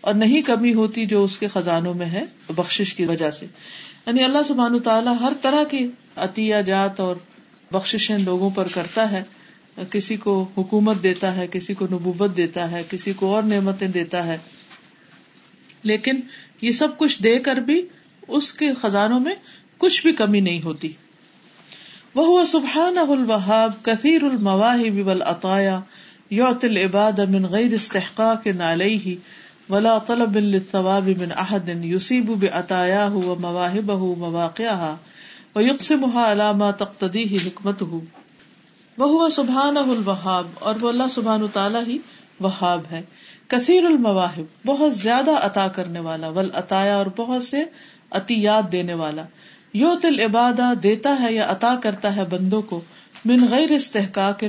اور نہیں کمی ہوتی جو اس کے خزانوں میں ہے بخش کی وجہ سے۔ یعنی اللہ سبحان تعالیٰ ہر طرح کی عطیہ جات اور بخش لوگوں پر کرتا ہے۔ کسی کو حکومت دیتا ہے، کسی کو نبوت دیتا ہے، کسی کو اور نعمتیں دیتا ہے۔ لیکن یہ سب کچھ دے کر بھی اس کے خزانوں میں کچھ بھی کمی نہیں ہوتی۔ وہ سبحان الوہاب کثیر المواہب والعطایا یوت العباد من غیر استحقاق علیہ ولا طلب للثواب من احد يصيب بعطاياه ومواهبه مواقعها ويقسمها على ما تقتضيه حکمته وهو سبحانه الوهاب، اور وہ اللہ سبحانہ تعالی ہی وہاب ہے. کثیر المواہب بہت زیادہ عطا کرنے والا والعطایا اور بہت سے عطیات دینے والا. یوت العبادہ دیتا ہے یا عطا کرتا ہے بندوں کو من غیر استحقاق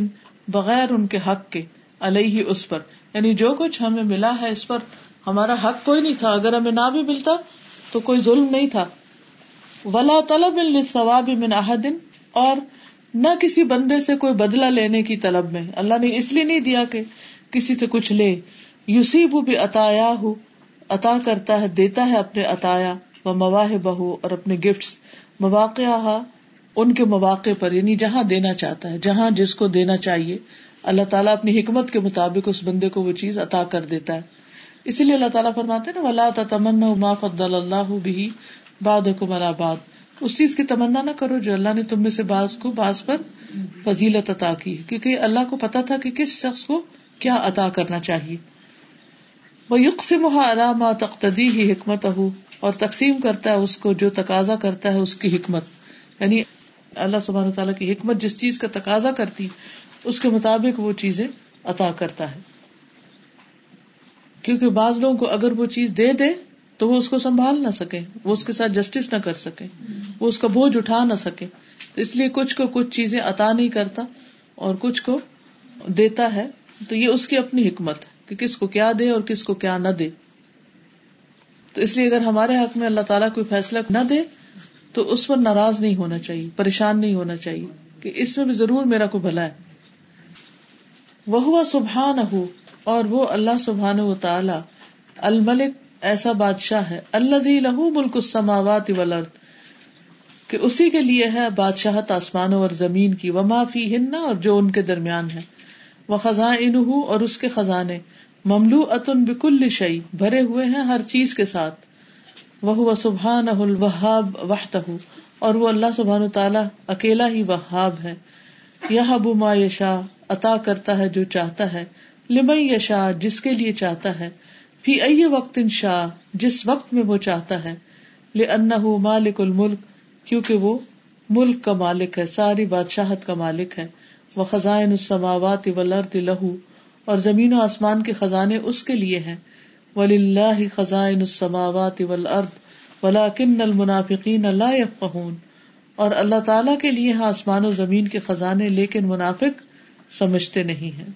بغیر ان کے حق کے، علیہ اس پر۔ یعنی جو کچھ ہمیں ملا ہے اس پر، ہمارا حق کوئی نہیں تھا۔ اگر ہمیں نہ بھی ملتا تو کوئی ظلم نہیں تھا۔ ولا طلب ثواب من احدن اور نہ کسی بندے سے کوئی بدلا لینے کی طلب میں۔ اللہ نے اس لیے نہیں دیا کہ کسی سے کچھ لے۔ یوسیب بھی عطایا ہو عطا کرتا ہے، دیتا ہے اپنے عطایا، و مواہ بہو اور اپنے گفٹ مواقع ان کے مواقع پر یعنی جہاں دینا چاہتا ہے، جہاں جس کو دینا چاہیے۔ اللہ تعالیٰ اپنی حکمت کے مطابق اس بندے کو وہ چیز عطا کر دیتا ہے۔ اسی لیے اللہ تعالیٰ فرماتے نا، ولا تمن ما فضل اللہ بھی باد کو ملا باد اس چیز کی تمنا نہ کرو جو اللہ نے تم میں سے باز کو باز پر فضیلت عطا کی کیونکہ اللہ کو پتا تھا کہ کس شخص کو کیا عطا کرنا چاہیے۔ وہ یقسم علامہ تقتدی ہی حکمت ہو اور تقسیم کرتا ہے اس کو، جو تقاضا کرتا ہے اس کی حکمت۔ یعنی اللہ سبحانہ تعالیٰ کی حکمت جس چیز کا تقاضا کرتی، اس کے مطابق وہ چیزیں عطا کرتا ہے۔ کیونکہ بعض لوگوں کو اگر وہ چیز دے دے تو وہ اس کو سنبھال نہ سکے، وہ اس کے ساتھ جسٹس نہ کر سکے، وہ اس کا بوجھ اٹھا نہ سکے۔ تو اس لیے کچھ کو کچھ چیزیں عطا نہیں کرتا اور کچھ کو دیتا ہے۔ تو یہ اس کی اپنی حکمت ہے کہ کس کو کیا دے اور کس کو کیا نہ دے۔ تو اس لیے اگر ہمارے حق میں اللہ تعالیٰ کوئی فیصلہ نہ دے، تو اس پر ناراض نہیں ہونا چاہیے، پریشان نہیں ہونا چاہیے کہ اس میں بھی ضرور میرا کو بھلا ہے۔ وہ سبحان ہو اور وہ اللہ سبحان و تعالی، الملک ایسا بادشاہ ہے اللہ لہو ملک السماوات والارض، کہ اسی کے لیے ہے بادشاہت آسمانوں اور زمین کی، وما فی ہن اور جو ان کے درمیان ہے۔ وہ خزاں اور اس کے خزانے۔ مملو اتن بکل شعی بھرے ہوئے ہیں ہر چیز کے ساتھ۔ وہ سبحان الوہاب وحتہ اور وہ اللہ سبحان تعالیٰ اکیلا ہی وہاب ہے۔ یہ ما یشا عطا کرتا ہے جو چاہتا ہے۔ لمئی یشا جس کے لیے چاہتا ہے۔ فی ائی وقت ان شاہ جس وقت میں وہ چاہتا ہے۔ لے ان مالک الملک، کیونکہ وہ ملک کا مالک ہے، ساری بادشاہت کا مالک ہے۔ وہ خزائن السماوات والارض لہو اور زمین و آسمان کے خزانے اس کے لیے ہیں۔ ولی اللہ خزائن السماوات والارض ولكن المنافقین لا يفقهون۔ اور اللہ تعالیٰ کے لیے ہاں آسمان و زمین کے خزانے، لیکن منافق سمجھتے نہیں ہیں۔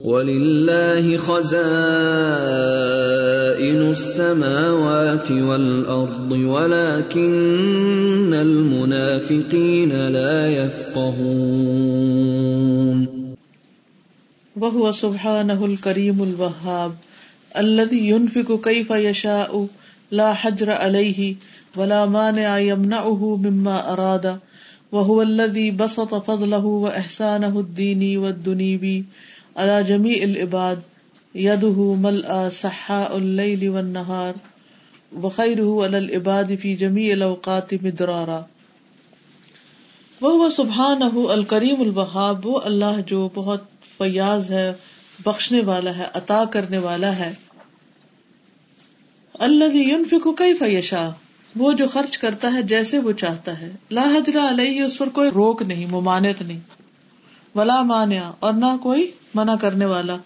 وَلِلَّهِ خَزَائِنُ السَّمَاوَاتِ وَالْأَرْضِ وَلَكِنَّ الْمُنَافِقِينَ لَا يَفْقَهُونَ۔ وهو سبحانه الكريم الوهاب الذي ينفق كيف يشاء لا حجر عليه ولا مانع يمنعه مما اراد وهو الذي بسط فضله واحسانه الديني والدنيوي على جميع العباد يده ملأ سحاء الليل والنهار وخيره على العباد في جميع الاوقات مدرارا وہ سبحانہ الکریم الوہاب وہ اللہ جو بہت فیاض ہے، بخشنے والا ہے، عطا کرنے والا ہے۔ اللہ ينفق كيف يشاء وہ جو خرچ کرتا ہے جیسے وہ چاہتا ہے۔ لا حجرا علیہ، اس پر کوئی روک نہیں ممانت نہیں۔ ولا مانیا اور نہ کوئی منع کرنے والا۔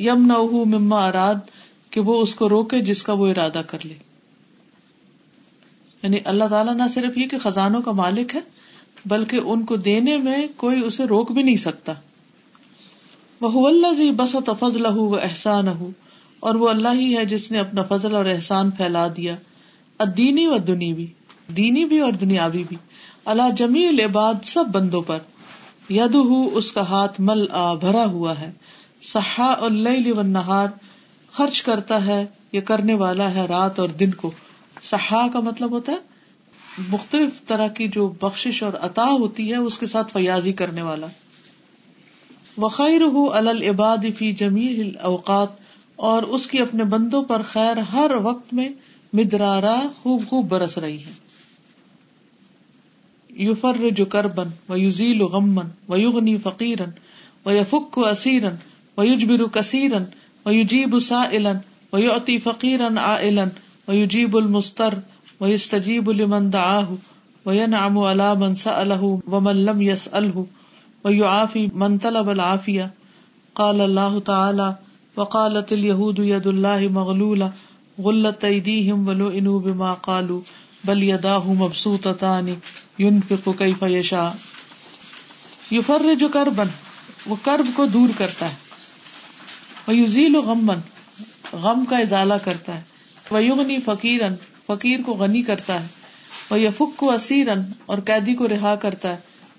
یم نہ مما اراد، کہ وہ اس کو روکے جس کا وہ ارادہ کر لے۔ یعنی اللہ تعالیٰ نہ صرف یہ کہ خزانوں کا مالک ہے، بلکہ ان کو دینے میں کوئی اسے روک بھی نہیں سکتا۔ وہ اللہ بس فضل و احسان اور وہ اللہ ہی ہے جس نے اپنا فضل اور احسان پھیلا دیا ادینی و دنیوی دینی بھی اور دنیاوی بھی اللہ جمی العباد سب بندوں پر ید اس کا ہاتھ مل آ بھرا ہوا ہے سہا اور نہار خرچ کرتا ہے یہ کرنے والا ہے رات اور دن کو۔ سہا کا مطلب ہوتا ہے مختلف طرح کی جو بخش اور عطا ہوتی ہے، اس کے ساتھ فیاضی کرنے والا۔ وخیر العباد فی جمی اوقات اور اس کی اپنے بندوں پر خیر ہر وقت میں مدرارا خوب خوب برس رہی ہے۔ یوفر جو کربن و یوزیل و غمن و یغنی فقیرن و یفک و اسیرن و یجبر کثیرن و یجیب سائلن و یعطی فقیرن عائلن و یجیب المستر و یستجیب لمن دعاه و ینعم على من سأله ومن لم يسأله و یعافی من طلب العافیہ قال اللہ تعالی وقالت اليهود يد الله مغلولة غلط ایدیہم ولعنوا بما قالوا، بل یداہ مبسوطتان، ينفق کیف یشاء یفرج کربن وہ کرب کو دور کرتا ہے. ویزیل غمن غم کا ازالہ کرتا ہے. ویغنی فقیرن فقیر کو غنی کرتا ہے. وہ ویفک کو اسیرن اور قیدی کو رہا کرتا ہے.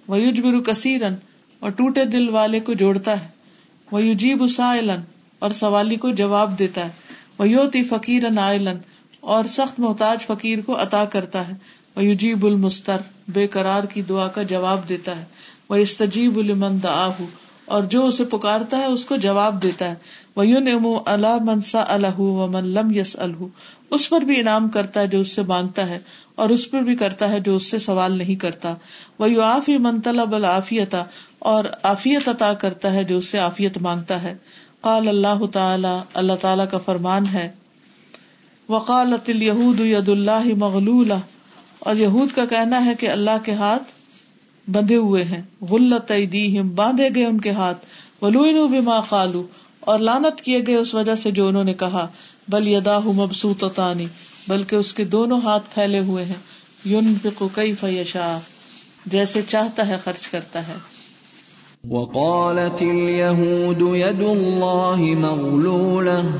ویجبر کثیرن اور ٹوٹے دل والے کو جوڑتا ہے۔ وہ ویجیب سائلن اور سوالی کو جواب دیتا ہے۔ ویوتی فقیر نائلن اور سخت محتاج فقیر کو عطا کرتا ہے۔ وہ یوجیب المستر، بے قرار کی دعا کا جواب دیتا ہے۔ وہ استجیب المن دآہ اور جو اسے پکارتا ہے اس کو جواب دیتا ہے۔ وہ یون ام اللہ منسا الح و من لم یس الح اس پر بھی انعام کرتا ہے جو اس سے مانگتا ہے، اور اس پر بھی کرتا ہے جو اس سے سوال نہیں کرتا۔ وہ یو آفی من طلب العافیتا اور عافیت عطا کرتا ہے جو اس سے عافیت مانگتا ہے۔ قال اللہ تعالی اللہ تعالی کا فرمان ہے۔ وقالت الہود ید اللہ مغلول اور یہود کا کہنا ہے کہ اللہ کے ہاتھ بندھے ہوئے ہیں۔ غلط ایدیہم، باندھے گئے ان کے ہاتھ۔ ولوینو بما قالو اور لانت کیے گئے اس وجہ سے جو انہوں نے کہا۔ بل یداہ مبسوطتانی بلکہ اس کے دونوں ہاتھ پھیلے ہوئے ہیں۔ ینفق کیف یشاء۔ جیسے چاہتا ہے خرچ کرتا ہے۔ وقالت اليهود يد الله مغلولة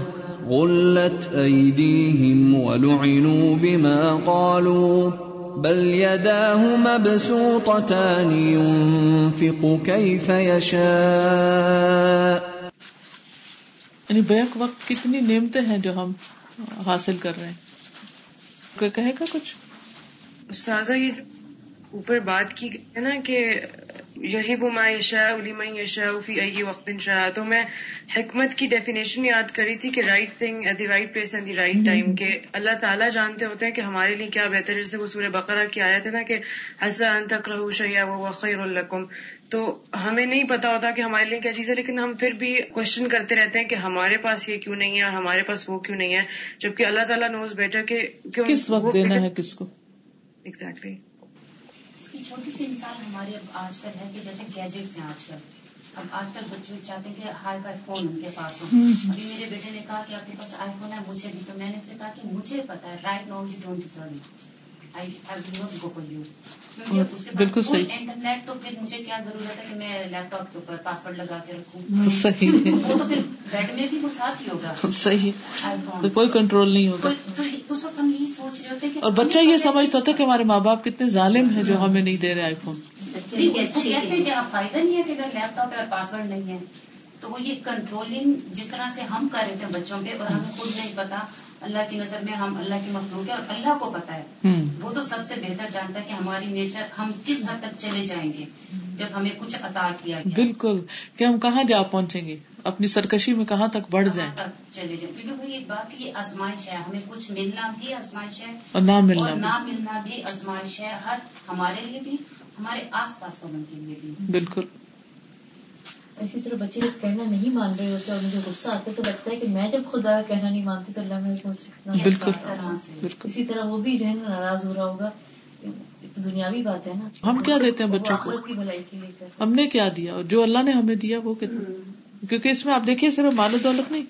غلت أيديهم ولعنوا بما قالوا بل يداه مبسوطتان ينفق كيف يشاء. یعنی بیک وقت کتنی نعمتیں ہیں جو ہم حاصل کر رہے ہیں؟ کوئی کہے گا کچھ؟ استاذہ یہ اوپر بات کی ہے نا کہ یہی بما یشا لمن یشا فی ای وقت شاء تو میں حکمت کی ڈیفینیشن یاد کری تھی کہ right thing at the right place and the right time کہ اللہ تعالیٰ جانتے ہوتے ہیں کہ ہمارے لیے کیا بہتر جیسے وہ سورہ بقرہ کی آیت ہے نا کہ حسن تکرہ شیا و خیر الکم تو ہمیں نہیں پتا ہوتا کہ ہمارے لیے کیا چیز ہے لیکن ہم پھر بھی کوشچن کرتے رہتے ہیں کہ ہمارے پاس یہ کیوں نہیں ہے اور ہمارے پاس وہ کیوں نہیں ہے؟ جبکہ اللہ تعالیٰ نوز بیٹر کہ کس وقت دینا ہے کس کو؟ ایگزیکٹلی کی چھوٹی سی مثال ہمارے اب آج کل ہے کہ جیسے گیجٹس ہیں آج کل۔ اب آج کل بچوں چاہتے ہیں کہ ہائی فائی فون ان کے پاس ہو۔ ابھی میرے بیٹے نے کہا کہ آپ کے پاس آئی فون ہے مجھے بھی۔ تو میں نے اسے کہا کہ مجھے پتا ہے رائٹ نو ڈونٹ ڈیزرو بالکل صحیح۔ انٹرنیٹ تو پھر مجھے کیا ضرورت ہے کہ میں لیپ ٹاپ کے اوپر پاسورڈ لگا کے رکھوں؟ صحیح۔ وہ تو پھر بیڈ میں بھی وہ ساتھ ہی ہوگا۔ صحیح۔ کوئی کنٹرول نہیں ہوگا۔ اس وقت ہم یہی سوچ رہے ہوتے اور بچہ یہ سمجھتا تھا کہ ہمارے ماں باپ کتنے ظالم ہیں جو ہمیں نہیں دے رہے آئی فون کہتے ہیں کہ آپ فائدہ نہیں ہے کہ اگر لیپ ٹاپ اور پاسورڈ نہیں ہے۔ تو وہ یہ کنٹرولنگ جس طرح سے ہم کر رہے تھے بچوں پہ اور ہمیں خود نہیں پتا۔ اللہ کی نظر میں ہم اللہ کی مخلوق ہے اور اللہ کو پتا ہے۔ وہ تو سب سے بہتر جانتا ہے کہ ہماری نیچر ہم کس حد تک چلے جائیں گے جب ہمیں کچھ عطا کیا گیا۔ بالکل۔ کہ ہم کہاں جا پہنچیں گے؟ اپنی سرکشی میں کہاں تک بڑھ جائیں؟ چلے جائیں؟ کیونکہ وہ ایک بات کی آزمائش ہے۔ ہمیں کچھ ملنا بھی آزمائش ہے اور نہ ملنا اور نہ ملنا بھی آزمائش ہے ہر ہمارے لیے بھی ہمارے آس پاس والوں کے لیے بھی۔ بالکل۔ اسی طرح بچے جب کہنا نہیں مان رہے ہوتے اور مجھے غصہ آتا ہے تو لگتا ہے کہ میں جب خدا کہنا نہیں مانتی تو اللہ میں بالکل بالکل۔ اسی طرح وہ بھی جو ہے نا ناراض ہو رہا ہوگا دنیاوی بات ہے نا۔ ہم کیا دیتے ہیں بچوں کو؟ ہم نے کیا دیا؟ اور جو اللہ نے ہمیں دیا وہ کتنا؟ کیونکہ اس میں آپ دیکھیے صرف مال دولت نہیں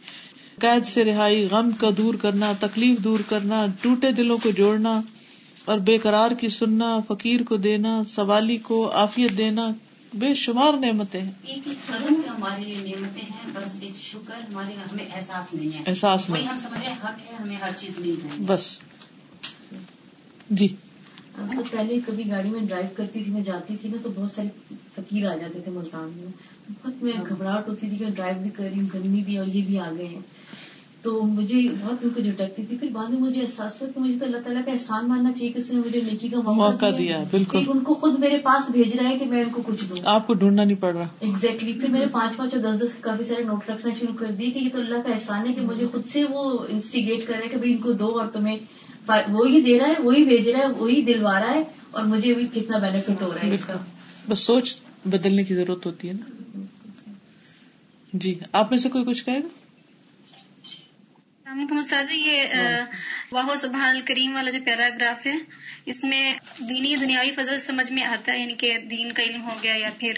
قید سے رہائی غم کا دور کرنا تکلیف دور کرنا ٹوٹے دلوں کو جوڑنا اور بے قرار کی سننا فقیر کو دینا سوالی کو آفیت دینا بے شمار نعمتیں ہیں۔ ایک ایک قدم میں ہمارے لیے نعمتیں ہیں بس ایک شکر ہمارے ہمیں احساس نہیں ہے۔ احساس نہیں۔ ہم سمجھ رہے ہیں حق ہے ہمیں ہر چیز مل رہی ہے۔ بس۔ جی۔ اب سے پہلے کبھی گاڑی میں ڈرائیو کرتی تھی میں جاتی تھی نا تو بہت سارے فقیر آ جاتے تھے ملتان میں۔ بہت میں گھبراہٹ ہوتی تھی کہ ڈرائیو بھی کر رہی ہوں گرمی بھی اور یہ بھی آ گئے ہیں۔ تو مجھے بہت ان کو جھٹکتی تھی پھر بعد میں مجھے احساس ہوا کہ مجھے تو اللہ تعالیٰ کا احسان ماننا چاہیے کہ اس نے مجھے نیکی کا موقع دیا۔ بالکل۔ ان کو خود میرے پاس بھیج رہا ہے کہ میں ان کو کچھ دوں۔ آپ کو ڈھونڈنا نہیں پڑ رہا۔ ایگزیکٹلی پھر میرے پانچ پانچ اور دس دس کافی سارے نوٹ رکھنا شروع کر دیے کہ یہ تو اللہ کا احسان ہے کہ مجھے خود سے وہ انسٹیگیٹ کر رہا ہے کہ بھائی ان کو دو اور تمہیں وہی دے رہا ہے وہی بھیج رہا ہے وہی دلوا رہا ہے اور مجھے بھی کتنا بینیفٹ ہو رہا ہے اس کا۔ بس سوچ بدلنے کی ضرورت ہوتی ہے نا۔ جی آپ میں سے کوئی کچھ کہے گا؟ علیکم استاذ یہ واہ سبحان الکریم والا جو پیراگراف ہے اس میں دینی دنیاوی فضل سمجھ میں آتا ہے یعنی کہ دین کا علم ہو گیا یا پھر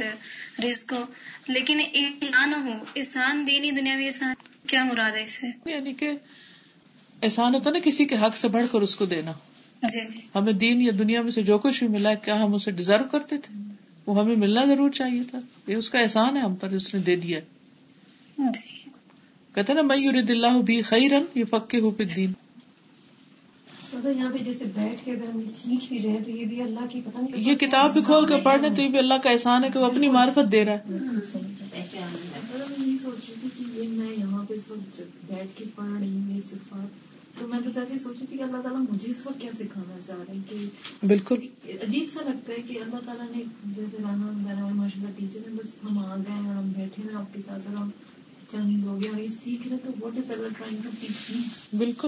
رزق ہو لیکن ایمان ہو احسان دینی دنیاوی احسان کیا مراد ہے اس سے؟ یعنی کہ احسان ہوتا نا کسی کے حق سے بڑھ کر اس کو دینا۔ جی ہمیں دین یا دنیا میں سے جو کچھ بھی ملا کیا ہم اسے ڈیزرو کرتے تھے؟ وہ ہمیں ملنا ضرور چاہیے تھا۔ یہ اس کا احسان ہے ہم پر اس نے دے دیا۔ جی۔ کہتے نا میں یورد اللہ بھی خیرن یہ فکے ہو پھر دین سر یہاں پہ جیسے بیٹھ کے اگر ہم یہ سیکھ بھی رہے ہیں تو یہ بھی اللہ کی پتہ نہیں یہ کتاب بھی کھول کر پڑھنے تو یہ بھی اللہ کا احسان ہے کہ وہ اپنی معرفت دے رہا ہے۔ میں یہی سوچ رہی تھی کہ یہ میں یہاں پہ اس وقت بیٹھ کے پڑھ رہی ہوں یہ صفات تو میں بس ایسے سوچی تھی کہ اللہ تعالیٰ مجھے اس وقت کیا سکھانا چاہ رہے ہیں کہ بالکل۔ عجیب سا لگتا ہے کہ اللہ تعالیٰ نے جیسے رانا وغیرہ ماشاء اللہ ٹیچر ہے بس ہم آ گئے اور ہم بیٹھے ہیں آپ کے ساتھ اور ہم چند ہو گئے اور یہ سیکھ رہے تو what is Allah trying to teach me بالکل۔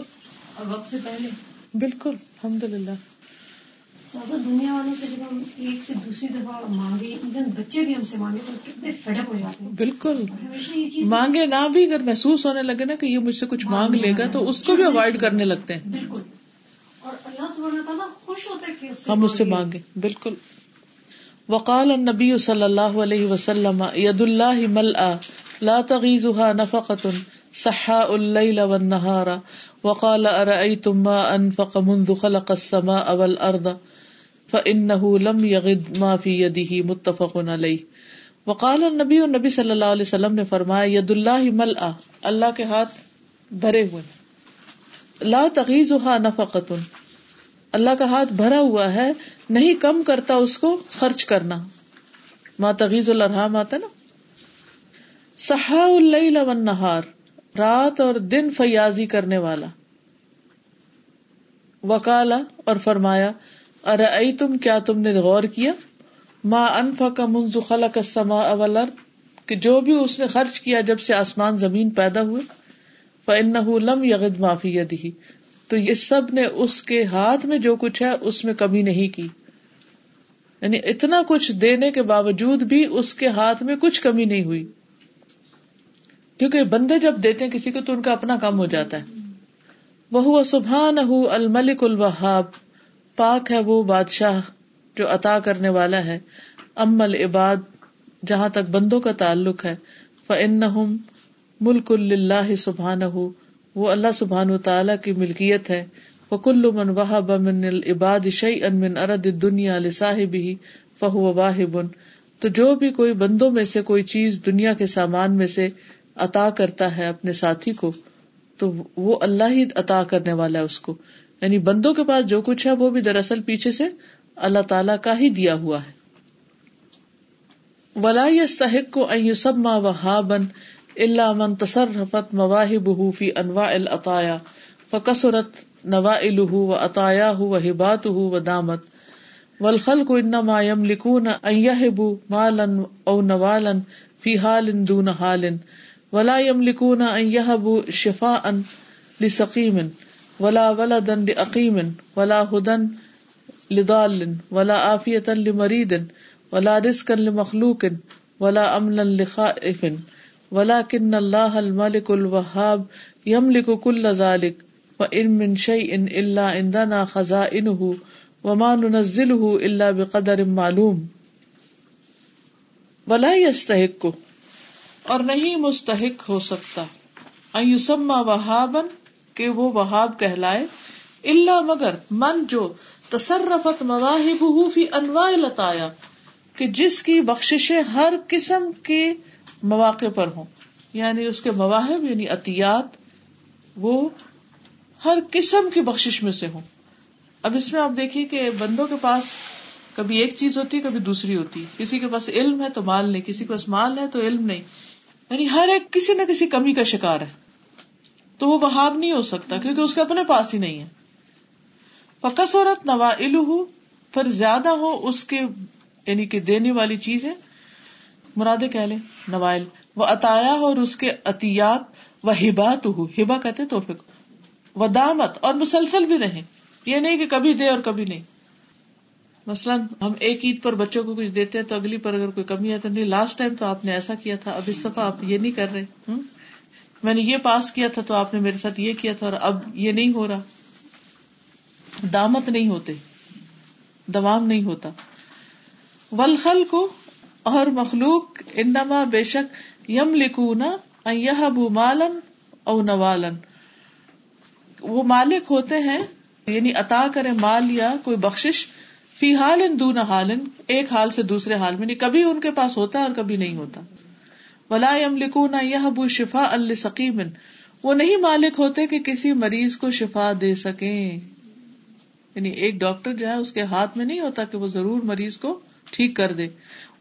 اور وقت سے پہلے۔ بالکل الحمد للہ زیادہ دنیا والوں سے جب ہم ایک سے دوسری دفعہ مانگے ایون بچے بھی ہم سے مانگے تو کتنے فیڈپ ہو جاتے ہیں۔ بالکل۔ مانگے نہ بھی اگر محسوس ہونے لگے نا کہ یہ مجھ سے کچھ مانگ لے گا تو اس کو بھی اوائڈ کرنے لگتے ہیں۔ بالکل۔ اور اللہ سبحانہ تعالیٰ خوش ہوتا ہے کہ ہم اس سے۔ مانگے۔ بالکل۔ وقال النبی صلی اللہ علیہ وسلم ید اللہ ملآ لا تغیزها نفقة صحاء اللیل والنہار وقال ارأيتم ما انفق منذ خلق السماء والارض فانه لم يغد ما في يده، متفق علیہ وقال النبی نبی صلی اللہ علیہ وسلم نے فرمایا ید اللہ ملآ اللہ کے ہاتھ بھرے ہوئے لا تغیزها نفقة، اللہ کا ہاتھ بھرا ہوا ہے، نہیں کم کرتا اس کو خرچ کرنا. ما تغیز الرحام آتا نا؟ سہا اللیل والنہار رات اور دن فیاضی کرنے والا۔ وکالا اور فرمایا ارے تم کیا تم نے غور کیا؟ ماں انفا کا منزخلا کا سما اول کہ جو بھی اس نے خرچ کیا جب سے آسمان زمین پیدا ہوئے فن لم یغد معافی دی تو یہ سب نے اس کے ہاتھ میں جو کچھ ہے، اس میں کمی نہیں کی۔ یعنی اتنا کچھ دینے کے باوجود بھی اس کے ہاتھ میں کچھ کمی نہیں ہوئی۔ کیونکہ بندے جب دیتے ہیں کسی کو تو ان کا اپنا کام ہو جاتا ہے۔ وہ سبحان الملک الوہاب، پاک ہے وہ بادشاہ جو عطا کرنے والا ہے۔ امل عباد جہاں تک بندوں کا تعلق ہے۔ فن ملک اللہ سبحان وہ اللہ سبحان تعالیٰ کی ملکیت ہے۔ فکل من وحب من العباد شعی ان من ارد دنیا لصاحب ہی فہو واہب تو جو بھی کوئی بندوں میں سے کوئی چیز دنیا کے سامان میں سے عطا کرتا ہے اپنے ساتھی کو، تو وہ اللہ ہی عطا کرنے والا ہے اس کو۔ یعنی بندوں کے پاس جو کچھ ہے، وہ بھی دراصل پیچھے سے اللہ تعالی کا ہی دیا ہوا ہے۔ ولا استحق کو سب ماں وہابن اللہ من تصرفت مواہب فی انواع العطایا فکسرت نوا الہ و عطایا ہُ انما يملكون ان يهبوا مالا او نوالا في حال دون حال۔ ولا يملكون ان يهبوا شفاء لسقيم ولا ولدا لعقيم ولا هدى لضال ولا عافية لمريض ولا رزقا لمخلوق ولا امنا لخائف. ولكن الله الملك الوهاب يملك كل ذلك وان من شيء الا عندنا خزائنه وما ننزله الا بقدر معلوم. ولا يستحق اور نہیں مستحق ہو سکتا۔ ایسما وہابن کہ وہ وہاب کہلائے۔ اللہ مگر من جو تصرفت مواہب فی انواع لتایا کہ جس کی بخششیں ہر قسم کے مواقع پر ہوں۔ یعنی اس کے مواہب یعنی عطیات، وہ ہر قسم کی بخش میں سے ہوں۔ اب اس میں آپ دیکھیے کہ بندوں کے پاس کبھی ایک چیز ہوتی ہے کبھی دوسری ہوتی۔ ہے کسی کے پاس علم ہے تو مال نہیں، کسی کے پاس مال ہے تو علم نہیں۔ یعنی ہر ایک کسی نہ کسی کمی کا شکار ہے۔ تو وہ وہاب نہیں ہو سکتا کیونکہ اس کے اپنے پاس ہی نہیں ہے۔ فکس عورت نوا پھر زیادہ ہو اس کے یعنی کہ دینے والی چیز ہے۔ مرادے کہ لیں نوائل۔ وہ عطایا اور اس کے عطیات۔ و ہبات ہبا کہتے توفق و دامت اور مسلسل بھی رہے یہ نہیں کہ کبھی دے اور کبھی نہیں۔ مثلاً ہم ایک عید پر بچوں کو کچھ دیتے ہیں تو اگلی پر اگر کوئی کمی ہے تو نہیں لاسٹ ٹائم تو آپ نے ایسا کیا تھا، اب اس دفعہ آپ یہ نہیں کر رہے میں نے یہ پاس کیا تھا تو آپ نے میرے ساتھ یہ کیا تھا اور اب یہ نہیں ہو رہا۔ دامت نہیں ہوتے، دوام نہیں ہوتا۔ ولخل کو اور مخلوق انما بے شک یم لکھونا بو مالن او نوالن وہ مالک ہوتے ہیں یعنی عطا کرے مال یا کوئی بخش فی حال ان دون حال ایک حال سے دوسرے حال میں نہیں، کبھی ان کے پاس ہوتا اور کبھی نہیں ہوتا۔ ولا یم نہ یہ بو شفا وہ نہیں مالک ہوتے کہ کسی مریض کو شفا دے سکے یعنی ایک ڈاکٹر جو ہے، اس کے ہاتھ میں نہیں ہوتا کہ وہ ضرور مریض کو ٹھیک کر دے۔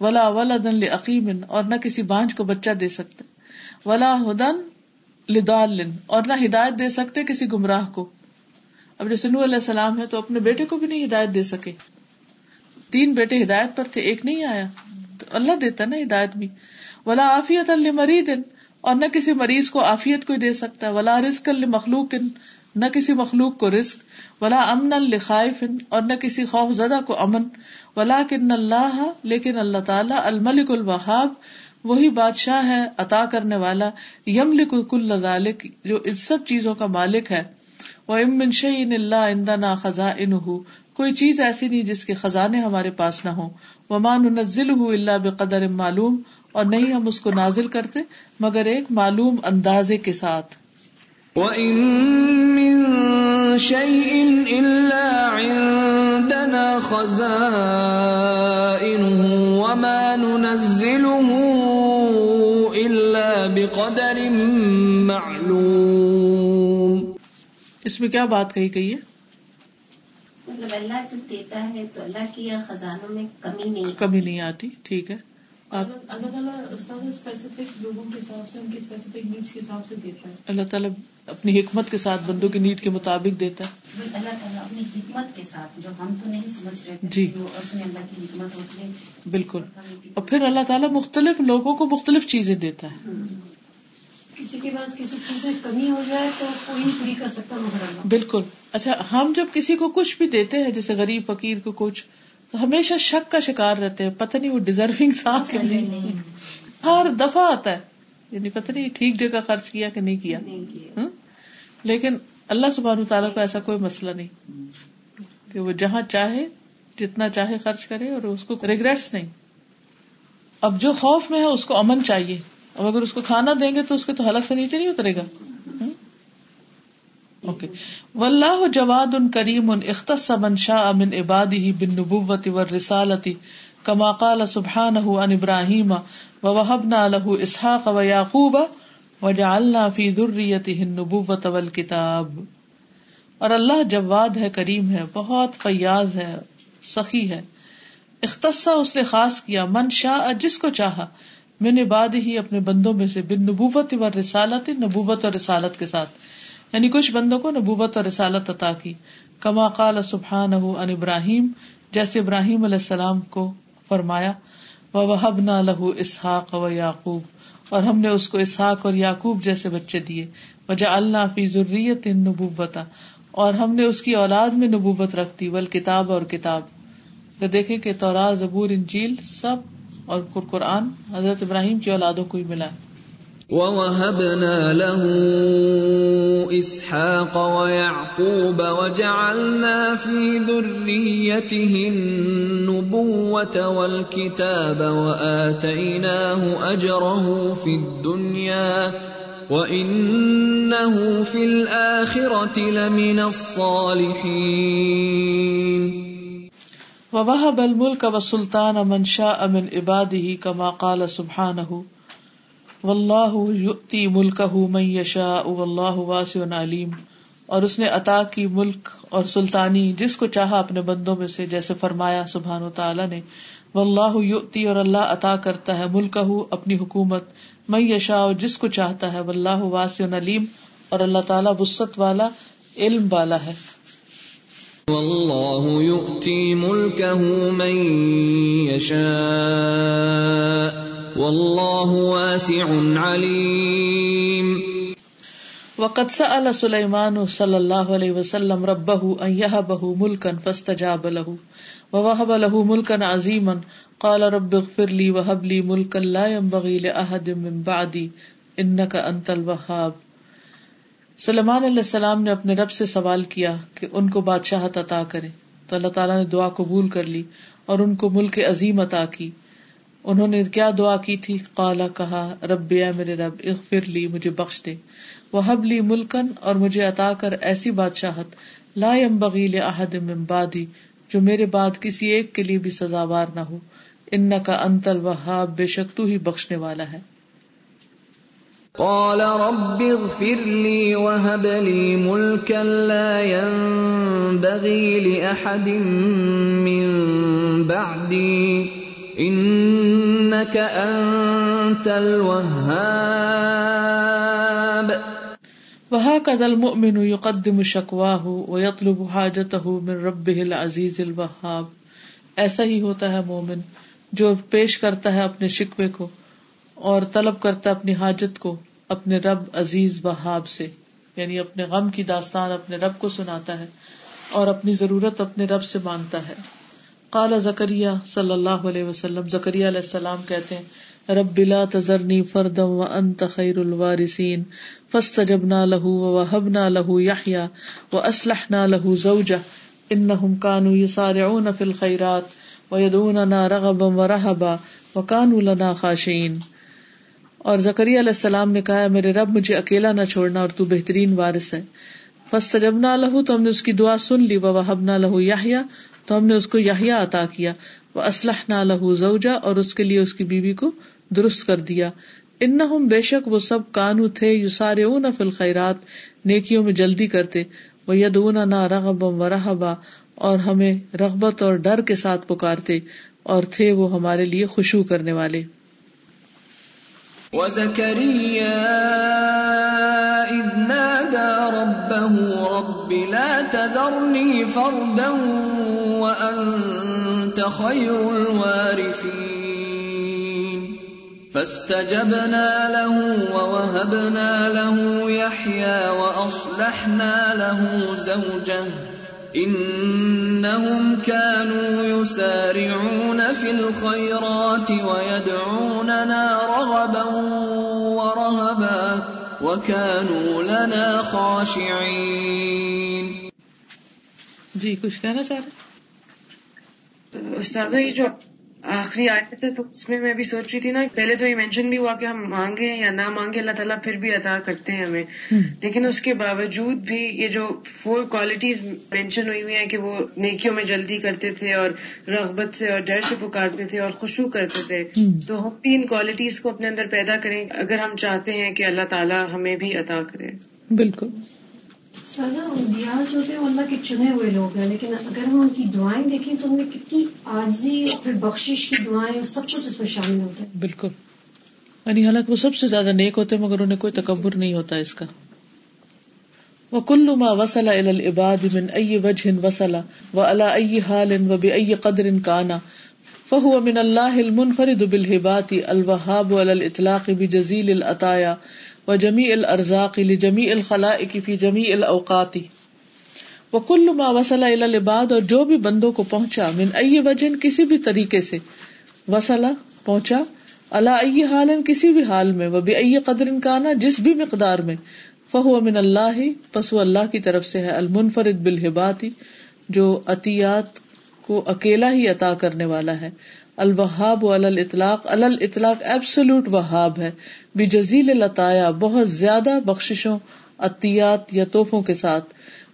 ولا ولا دن اور نہ کسی بانج کو بچہ دے سکتے۔ ولا ہدن لدال اور نہ ہدایت دے سکتے کسی گمراہ کو۔ اب جیسے نو علیہ السلام ہے تو اپنے بیٹے کو بھی نہیں ہدایت دے سکے۔ تین بیٹے ہدایت پر تھے، ایک نہیں آیا۔ تو اللہ دیتا نا ہدایت بھی۔ ولا آفیت المرید اور نہ کسی مریض کو آفیت کو دے سکتا۔ ولا رسک المخلوق نہ کسی مخلوق کو رسک ولا امن الخائف اور نہ کسی خوف زدہ کو امن۔ ولا کن اللہ لیکن اللہ تعالیٰ الملک الوہاب، وہی بادشاہ ہے عطا کرنے والا۔ یم کل ذالک جو ان سب چیزوں کا مالک ہے۔ وہ امن شعین اللہ اندا نا خزاں کوئی چیز ایسی نہیں جس کے خزانے ہمارے پاس نہ ہو وہ مان نزل ہوں اللہ بقدر معلوم۔ اور نہیں ہم اس کو نازل کرتے مگر ایک معلوم اندازے کے ساتھ۔ شيء إلا عندنا خزائنه وما ننزله إلا بقدر معلوم۔ اس میں کیا بات کہی گئی ہے؟ مطلب اللہ جب دیتا ہے تو اللہ کی خزانوں میں کمی نہیں کمی نہیں آتی ٹھیک ہے۔ اللہ تعالیٰ اسپیسیفک لوگوں کے حساب سے ان کی اسپیسیفک نیڈس کے حساب سے دیتا ہے۔ اللہ تعالیٰ اپنی حکمت کے ساتھ بندوں کی نیڈ کے مطابق دیتا ہے۔ اللہ تعالیٰ اپنی حکمت کے ساتھ جو ہم تو نہیں سمجھ رہے جی۔ اللہ کی حکمت ہوتی ہے۔ بالکل۔ اور پھر اللہ تعالیٰ مختلف لوگوں کو مختلف چیزیں دیتا ہے۔ کسی کے پاس کسی چیز میں کمی ہو جائے تو کوئی نہیں پوری کر سکتا مگر بالکل۔ اچھا ہم جب کسی کو کچھ بھی دیتے ہیں جیسے غریب فقیر کو کچھ تو ہمیشہ شک کا شکار رہتے ہیں۔ پتہ نہیں وہ ڈیزرونگ تھا کہ نہیں۔ ہر دفعہ آتا ہے۔ یعنی پتہ نہیں ٹھیک جگہ خرچ کیا کہ نہیں کیا۔ لیکن اللہ سبحانہ تعالیٰ کو ایسا کوئی مسئلہ نہیں۔ کہ وہ جہاں چاہے جتنا چاہے خرچ کرے اور اس کو ریگریٹس نہیں۔ اب جو خوف میں ہے اس کو امن چاہیے۔ اب اگر اس کو کھانا دیں گے تو اس کے تو حلق سے نیچے نہیں اترے گا۔ اوکے واللہ جواد ان کریم ان اختص من شاء من عباده بالنبوة والرسالة كما قال سبحانه عن ابراهيم ووهبنا له اسحاق ويعقوب وجعلنا في ذريته النبوة والكتاب اور اللہ جواد ہے، کریم ہے، بہت فیاض ہے، سخی ہے۔ اختصا اس نے خاص کیا، من شاء جس کو چاہا۔ میں نے بعد ہی اپنے بندوں میں سے بن نبوت و رسالت، نبوت اور رسالت کے ساتھ یعنی کچھ بندوں کو نبوت اور رسالت عطا کی۔ کما قال سبحان ان ابراہیم، جیسے ابراہیم علیہ السلام کو فرمایا وہب نہ لہو اسحاق و یعقوب اور ہم نے اس کو اسحاق اور یعقوب جیسے بچے دیے۔ وجہ اللہ فی ضروریت ان نبوبتا اور ہم نے اس کی اولاد میں نبوبت رکھ دی ول کتاب اور کتاب۔ دیکھیں کہ تورا زبور، انجیل سب اور قرآن حضرت ابراہیم کی اولادوں کو ہی ملا۔ وَوَهَبْنَا لَهُ إِسْحَاقَ وَيَعْقُوبَ وَجَعَلْنَا فِي ذُرِّيَّتِهِ النُّبُوَّةَ وَالْكِتَابَ وَآتَيْنَاهُ أَجْرَهُ فِي الدُّنْيَا وَإِنَّهُ فِي الْآخِرَةِ لَمِنَ الصَّالِحِينَ۔ وبہب الملک و سلطان امن شاہ امن عبادی کما قال سبحانہ واللہ یؤتی ملکہ من یشاء واللہ واسع علیم اور اس نے عطا کی ملک اور سلطانی جس کو چاہا اپنے بندوں میں سے جیسے فرمایا سبحان و تعالیٰ نے واللہ یؤتی اور اللہ عطا کرتا ہے ملکہ اپنی حکومت من یشاء جس کو چاہتا ہے واللہ واسع علیم اور اللہ تعالیٰ وسط والا علم والا ہے واللہ یؤتی ملکہ من یشاء واللہ واسع علیم وقد سأل سلیمان صلی اللہ علیہ وسلم ربہ ان یہبہ ملکا فاستجاب له. ووہب له ملکا عظیما قال رب اغفر لی وہب لی ملکا لا ينبغی لأحد من بعدی انکا انت الوہاب سلمان علیہ السلام نے اپنے رب سے سوال کیا کہ ان کو بادشاہ عطا کرے۔ تو اللہ تعالیٰ نے دعا قبول کر لی اور ان کو ملک عظیم عطا کی۔ انہوں نے کیا دعا کی تھی؟ کالا کہا، رب میرے رب، اغفر لی، مجھے بخش دے۔ وہ حب لی ملکن اور مجھے عطا کر ایسی بادشاہت۔ لا یم بغیل احد ممبادی جو میرے بعد کسی ایک کے لیے بھی سزاوار نہ ہو۔ ان کا انتل وہاب بے شک تو ہی بخشنے والا ہے۔ قال رب اغفر لي وهب لي ملكا لا ينبغي لأحد من بعدي، إنك أنت الوهاب. وهكذا المؤمن يقدم شكواه ويطلب حاجته من ربه العزيز الوهاب. ایسا ہی ہوتا ہے مومن جو پیش کرتا ہے اپنے شکوے کو اور طلب کرتا ہے اپنی حاجت کو۔ اپنے رب عزیز بہاب سے یعنی اپنے غم کی داستان اپنے رب کو سناتا ہے اور اپنی ضرورت اپنے رب سے مانگتا ہے۔ کالا زکریہ صلی اللہ علیہ وسلم زکریہ علیہ السلام کہتے ہیں، رب بلا تذرنی فردم و انت خیر الوارثین، فاستجبنا له ووهبنا له يحيى واصلحنا له زوجه انهم كانوا يسارعون في الخيرات ويدعوننا رغبا ورهبا وكانوا لنا خاشعين اور زکری علیہ السلام نے کہا میرے رب، مجھے اکیلا نہ چھوڑنا اور تو بہترین وارث ہے۔ فسٹ جب نہ لہو تو ہم نے اس کی دعا سن لی۔ وہ نہ لہو یا تو ہم نے اس کو یاہیا عطا کیا۔ وہ اسلح نہ لہو زوجا، اور اس کے لیے اس کی بیوی کو درست کر دیا۔ ان بے شک، وہ سب کانو تھے یو سارے اون فل خیرات نیکیوں میں جلدی کرتے۔ وہ ید نہ رغبم و رحبا اور ہمیں رغبت اور ڈر کے ساتھ پکارتے، اور تھے وہ ہمارے لیے خوشبو کرنے والے۔ رب لا تذرني فردا وأنت خير الوارثين. فاستجبنا له ووهبنا له يحيى وأصلحنا له زوجه انهم كانوا يسارعون في الخيرات ويدعوننا رغبا ورهبا وكانوا لنا خاشعين. جی کچھ کہنا چاہ رہے استاد یہ جو آخری آئے تھے تو اس میں میں بھی سوچ رہی تھی نا پہلے تو یہ مینشن بھی ہوا کہ ہم مانگے یا نہ مانگے اللہ تعالیٰ پھر بھی عطا کرتے ہیں ہمیں۔ لیکن اس کے باوجود بھی یہ جو فور کوالٹیز مینشن ہوئی ہوئی ہیں کہ وہ نیکیوں میں جلدی کرتے تھے اور رغبت سے اور ڈر سے پکارتے تھے اور خوشبو کرتے تھے۔ تو ہم بھی ان کوالٹیز کو اپنے اندر پیدا کریں اگر ہم چاہتے ہیں کہ اللہ تعالیٰ ہمیں بھی عطا کرے۔ بالکل۔ سازا انبیاء جو تھے وہ اللہ کے چنے ہوئے لوگ ہیں، لیکن اگر ہم ان کی دعائیں دیکھیں تو ان میں کتنی آجزی اور پھر بخشش کی دعائیں اور سب کچھ اس میں شامل ہوتے ہیں بالکل۔ یعنی حالانکہ وہ سب سے زیادہ نیک ہوتے ہیں، مگر انہیں کوئی تکبر نہیں ہوتا اس کا۔ وہ کلو ما وسلا العباد من ائی وجہ وسلا و اللہ ائی حال و بے ائی قدر کانا فہو من اللہ المنفرد بالحبات الوہاب الاطلاق بجزیل العطایا و جمی الرزاق جمی الخلا فی جمی الاوقاتی وہ کل ما وسل الباد اور جو بھی بندوں کو پہنچا من ائی وجن کسی بھی طریقے سے وسلا پہنچا اللہ ائی حال کسی بھی حال میں وہ بے قدر کانا، جس بھی مقدار میں فہو من اللہ پسو اللہ کی طرف سے ہے، المنفرد بالحباتی جو عطیات کو اکیلا ہی عطا کرنے والا ہے۔ الوہاب اطلاق اطلاق ایبسلوٹ وہاب ہے۔ بھی جزیل لطایا بہت زیادہ بخشوں عطیات یا توحفوں کے ساتھ۔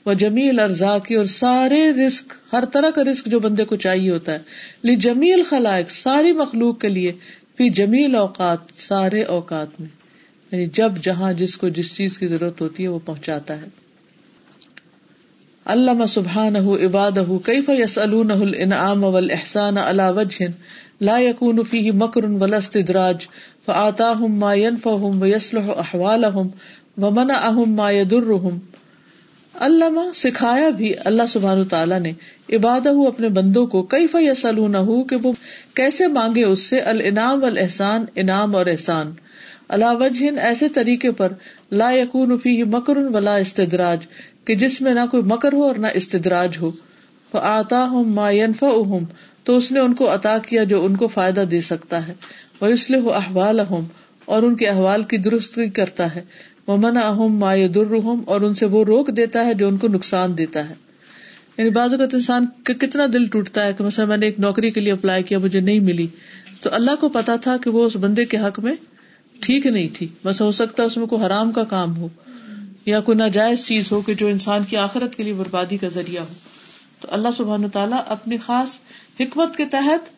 وہ جمیل ارزاقی اور سارے رسک ہر طرح کا رسک جو بندے کو چاہیے ہوتا ہے۔ لی جمیل خلائق ساری مخلوق کے لیے پھر جمیل اوقات سارے اوقات میں۔ یعنی جب، جہاں، جس کو، جس چیز کی ضرورت ہوتی ہے، وہ پہنچاتا ہے۔ علامہ سبحان عباد کئی فیس النعام اول احسان اللہ وجہ لا یقون فی مکر ولست دراج فعتا ہم ما ينفعهم ويصلح احوالهم ومنع اہم ما يضرهم علامہ سکھایا بھی اللہ سبحان تعالیٰ نے عبادہ اپنے بندوں کو کئی فیصلون کہ وہ کیسے مانگے اس سے الانعام والاحسان انعام اور احسان۔ اللہ وجہ ایسے طریقے پر لا یقون فی مکر ولا استدراج۔ کہ جس میں نہ کوئی مکر ہو اور نہ استدراج ہو آتا ہوں ما اہم تو اس نے ان کو عطا کیا جو ان کو فائدہ دے سکتا ہے۔ وہ اس لیے وہ احوال اہم اور ان کے احوال کی درست کرتا ہے۔ وہ من اہم ما درحم اور ان سے وہ روک دیتا ہے جو ان کو نقصان دیتا ہے۔ یعنی بعض اوقات انسان کا کتنا دل ٹوٹتا ہے کہ مثلا میں نے ایک نوکری کے لیے اپلائی کیا، مجھے نہیں ملی۔ تو اللہ کو پتا تھا کہ وہ اس بندے کے حق میں ٹھیک نہیں تھی۔ بس ہو سکتا ہے اس میں کوئی حرام کا کام ہو۔ یا کوئی ناجائز چیز ہو کہ جو انسان کی آخرت کے لیے بربادی کا ذریعہ ہو۔ تو اللہ سبحان تعالیٰ اپنی خاص حکمت کے تحت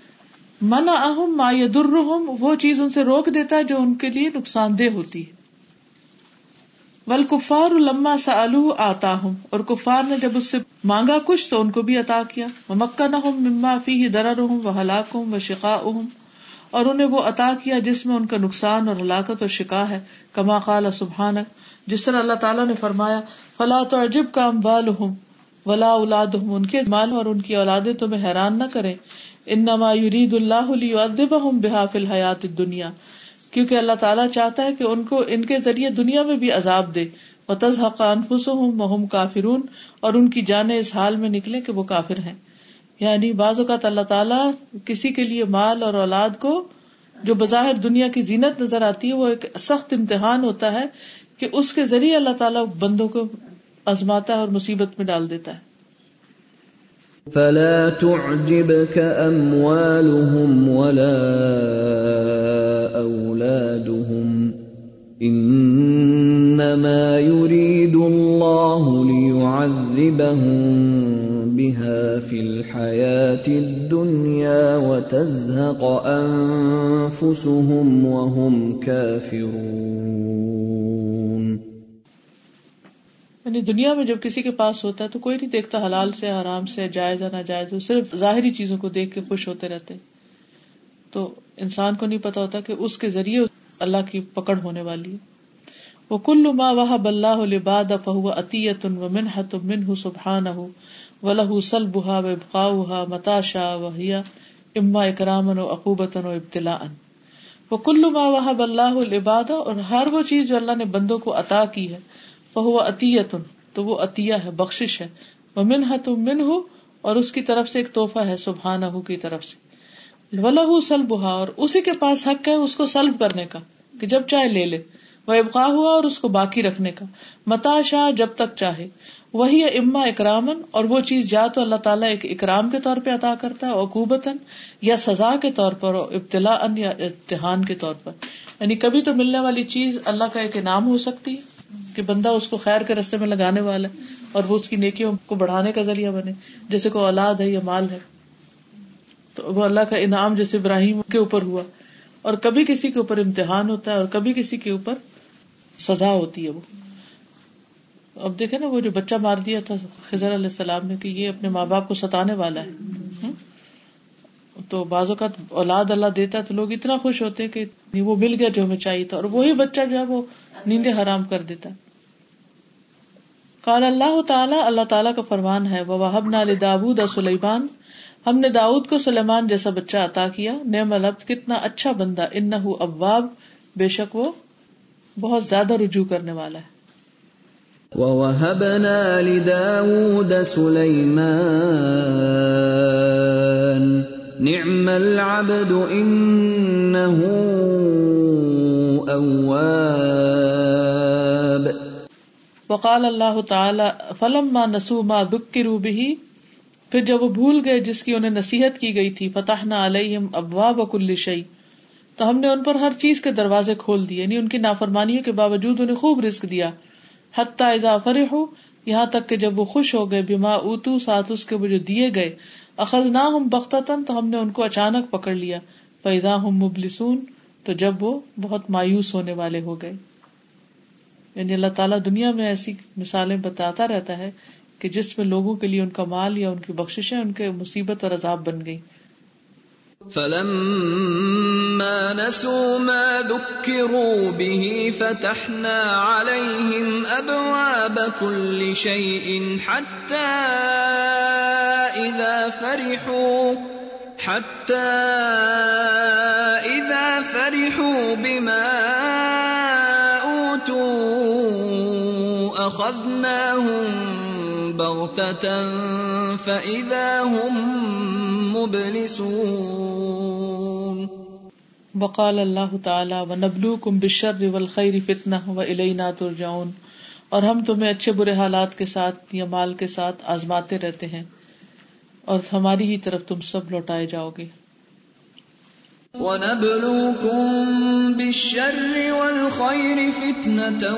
من اہم ما درحم وہ چیز ان سے روک دیتا ہے جو ان کے لیے نقصان دہ ہوتی ہے۔ ول کفار الما سا آتا ہوں اور کفار نے جب اس سے مانگا کچھ تو ان کو بھی عطا کیا۔ مکہ نہ ہوں مما فی درر ہوں وہ ہلاک ہوں وہ شکا ہوں اور انہیں وہ عطا کیا جس میں ان کا نقصان اور ہلاکت اور شکا ہے، کما قال سبحان جس طرح اللہ تعالیٰ نے فرمایا، فلا تو عجب کا امبال ہوں ولا اولاد ہوں ان کے مال اور ان کی اولادیں تمہیں حیران نہ کرے ان نما یرید اللہ ادب ہوں بحاف الحیات دنیا کیونکہ اللہ تعالیٰ چاہتا ہے کہ ان کو ان کے ذریعے دنیا میں بھی عذاب دے۔ و تزحق انفس ہوں کافرون، اور ان کی جانیں اس حال میں نکلے کہ وہ کافر ہیں۔ یعنی بعض اوقات اللہ تعالیٰ کسی کے لیے مال اور اولاد کو جو بظاہر دنیا کی زینت نظر آتی ہے، وہ ایک سخت امتحان ہوتا ہے کہ اس کے ذریعے اللہ تعالیٰ بندوں کو آزماتا ہے اور مصیبت میں ڈال دیتا ہے۔ فلا تعجبك اموالهم ولا اولادهم، انما يريد الله ليعذبهم بها في الحياة الدنيا وتزهق أنفسهم وهم كافرون یعنی دنیا میں جب کسی کے پاس ہوتا ہے تو کوئی نہیں دیکھتا حلال سے حرام سے، جائز یا ناجائز، وہ صرف ظاہری چیزوں کو دیکھ کے خوش ہوتے رہتے۔ تو انسان کو نہیں پتا ہوتا کہ اس کے ذریعے اللہ کی پکڑ ہونے والی ہے۔ وہ کل ما وہ بلّہ لباد فہو عطیت و منحت من سبحان و لہ سل بہا و ابقا متاشا وحیا اما اکرامن و عقوبتن و ابتلا ان وہ کل ما وہ بلّہ لباد اور ہر وہ چیز جو اللہ نے بندوں کو عطا کی ہے فہو عطیت تو وہ عطیہ ہے بخش ہے۔ وہ منحت من ہو اور اس کی طرف سے ایک توحفہ ہے سبحان کی طرف سے۔ ولہ سلبہ اور اسی کے پاس حق ہے اس کو سلب کرنے کا، کہ جب چاہے لے لے۔ وہ ابقا ہوا اور اس کو باقی رکھنے کا۔ متا شاہ جب تک چاہے۔ وہی اما اکرامن، اور وہ چیز یا تو اللہ تعالیٰ ایک اکرام کے طور پہ عطا کرتا ہے، عقوبتاً، یا سزا کے طور پر ابتلا ان یا امتحان کے طور پر۔ یعنی کبھی تو ملنے والی چیز اللہ کا ایک انعام ہو سکتی ہے کہ بندہ اس کو خیر کے رستے میں لگانے والا ہے اور وہ اس کی نیکیوں کو بڑھانے کا ذریعہ بنے۔ جیسے کوئی اولاد ہے یا مال ہے۔ تو وہ اللہ کا انعام جیسے ابراہیم کے اوپر ہوا۔ اور کبھی کسی کے اوپر امتحان ہوتا ہے اور کبھی کسی کے اوپر سزا ہوتی ہے وہ۔ اب دیکھے نا وہ جو بچہ مار دیا تھا خزر علیہ السلام نے کہ یہ اپنے ماں باپ کو ستانے والا ہے۔ تو بعض اوقات اولاد اللہ دیتا ہے تو لوگ اتنا خوش ہوتے ہیں کہ وہ مل گیا جو ہمیں چاہیے تھا۔ اور وہی بچہ جو ہے وہ نیندے حرام کر دیتا کال اللہ تعالیٰ اللہ تعالیٰ کا فرمان ہے وہ وحب نال داود سلیمان ہم نے داود کو سلیمان جیسا بچہ عطا کیا۔ نعم العبد کتنا اچھا بندہ ان ابواب، بے شک وہ بہت زیادہ رجوع کرنے والا ہے۔ وَوَهَبْنَا لِدَاوُودَ سُلَيْمَانَ نِعْمَ الْعَبْدُ إِنَّهُ أَوَّابٌ۔ وقال اللہ تعالی فلما نسوا ما ذکروا به پھر جب وہ بھول گئے جس کی انہیں نصیحت کی گئی تھی فتحنا علیہم ابواب کل شیء تو ہم نے ان پر ہر چیز کے دروازے کھول دیے یعنی ان کی نافرمانیوں کے باوجود انہیں خوب رسک دیا۔ حتیٰ اضافہ ہو یہاں تک کہ جب وہ خوش ہو گئے بیما اوتو، ساتھ اس کے وہ جو دیے گئے اخذ نہ ہم بختن تو ہم نے ان کو اچانک پکڑ لیا۔ پیدا ہم مبلسون، تو جب وہ بہت مایوس ہونے والے ہو گئے۔ یعنی اللہ تعالیٰ دنیا میں ایسی مثالیں بتاتا رہتا ہے کہ جس میں لوگوں کے لیے ان کا مال یا ان کی بخشیں ان کے مصیبت اور عذاب بن گئی۔ فلما نسوا ما ذكروا به فتحنا عليهم ابواب كل شيء حتى اذا فرحوا، حتى اذا فرحوا بما اوتوا اخذناهم بغتة فإذا هم مبلسون. وقال اللہ تعالی ونبلوکم بالشر والخیر فتنہ وإلینا ترجعون. اور ہم تمہیں اچھے برے حالات کے ساتھ یا مال کے ساتھ آزماتے رہتے ہیں اور ہماری ہی طرف تم سب لوٹائے جاؤ گے۔ وَنَبْلُوكُمْ بِالشَّرِّ وَالْخَيْرِ فِتْنَةً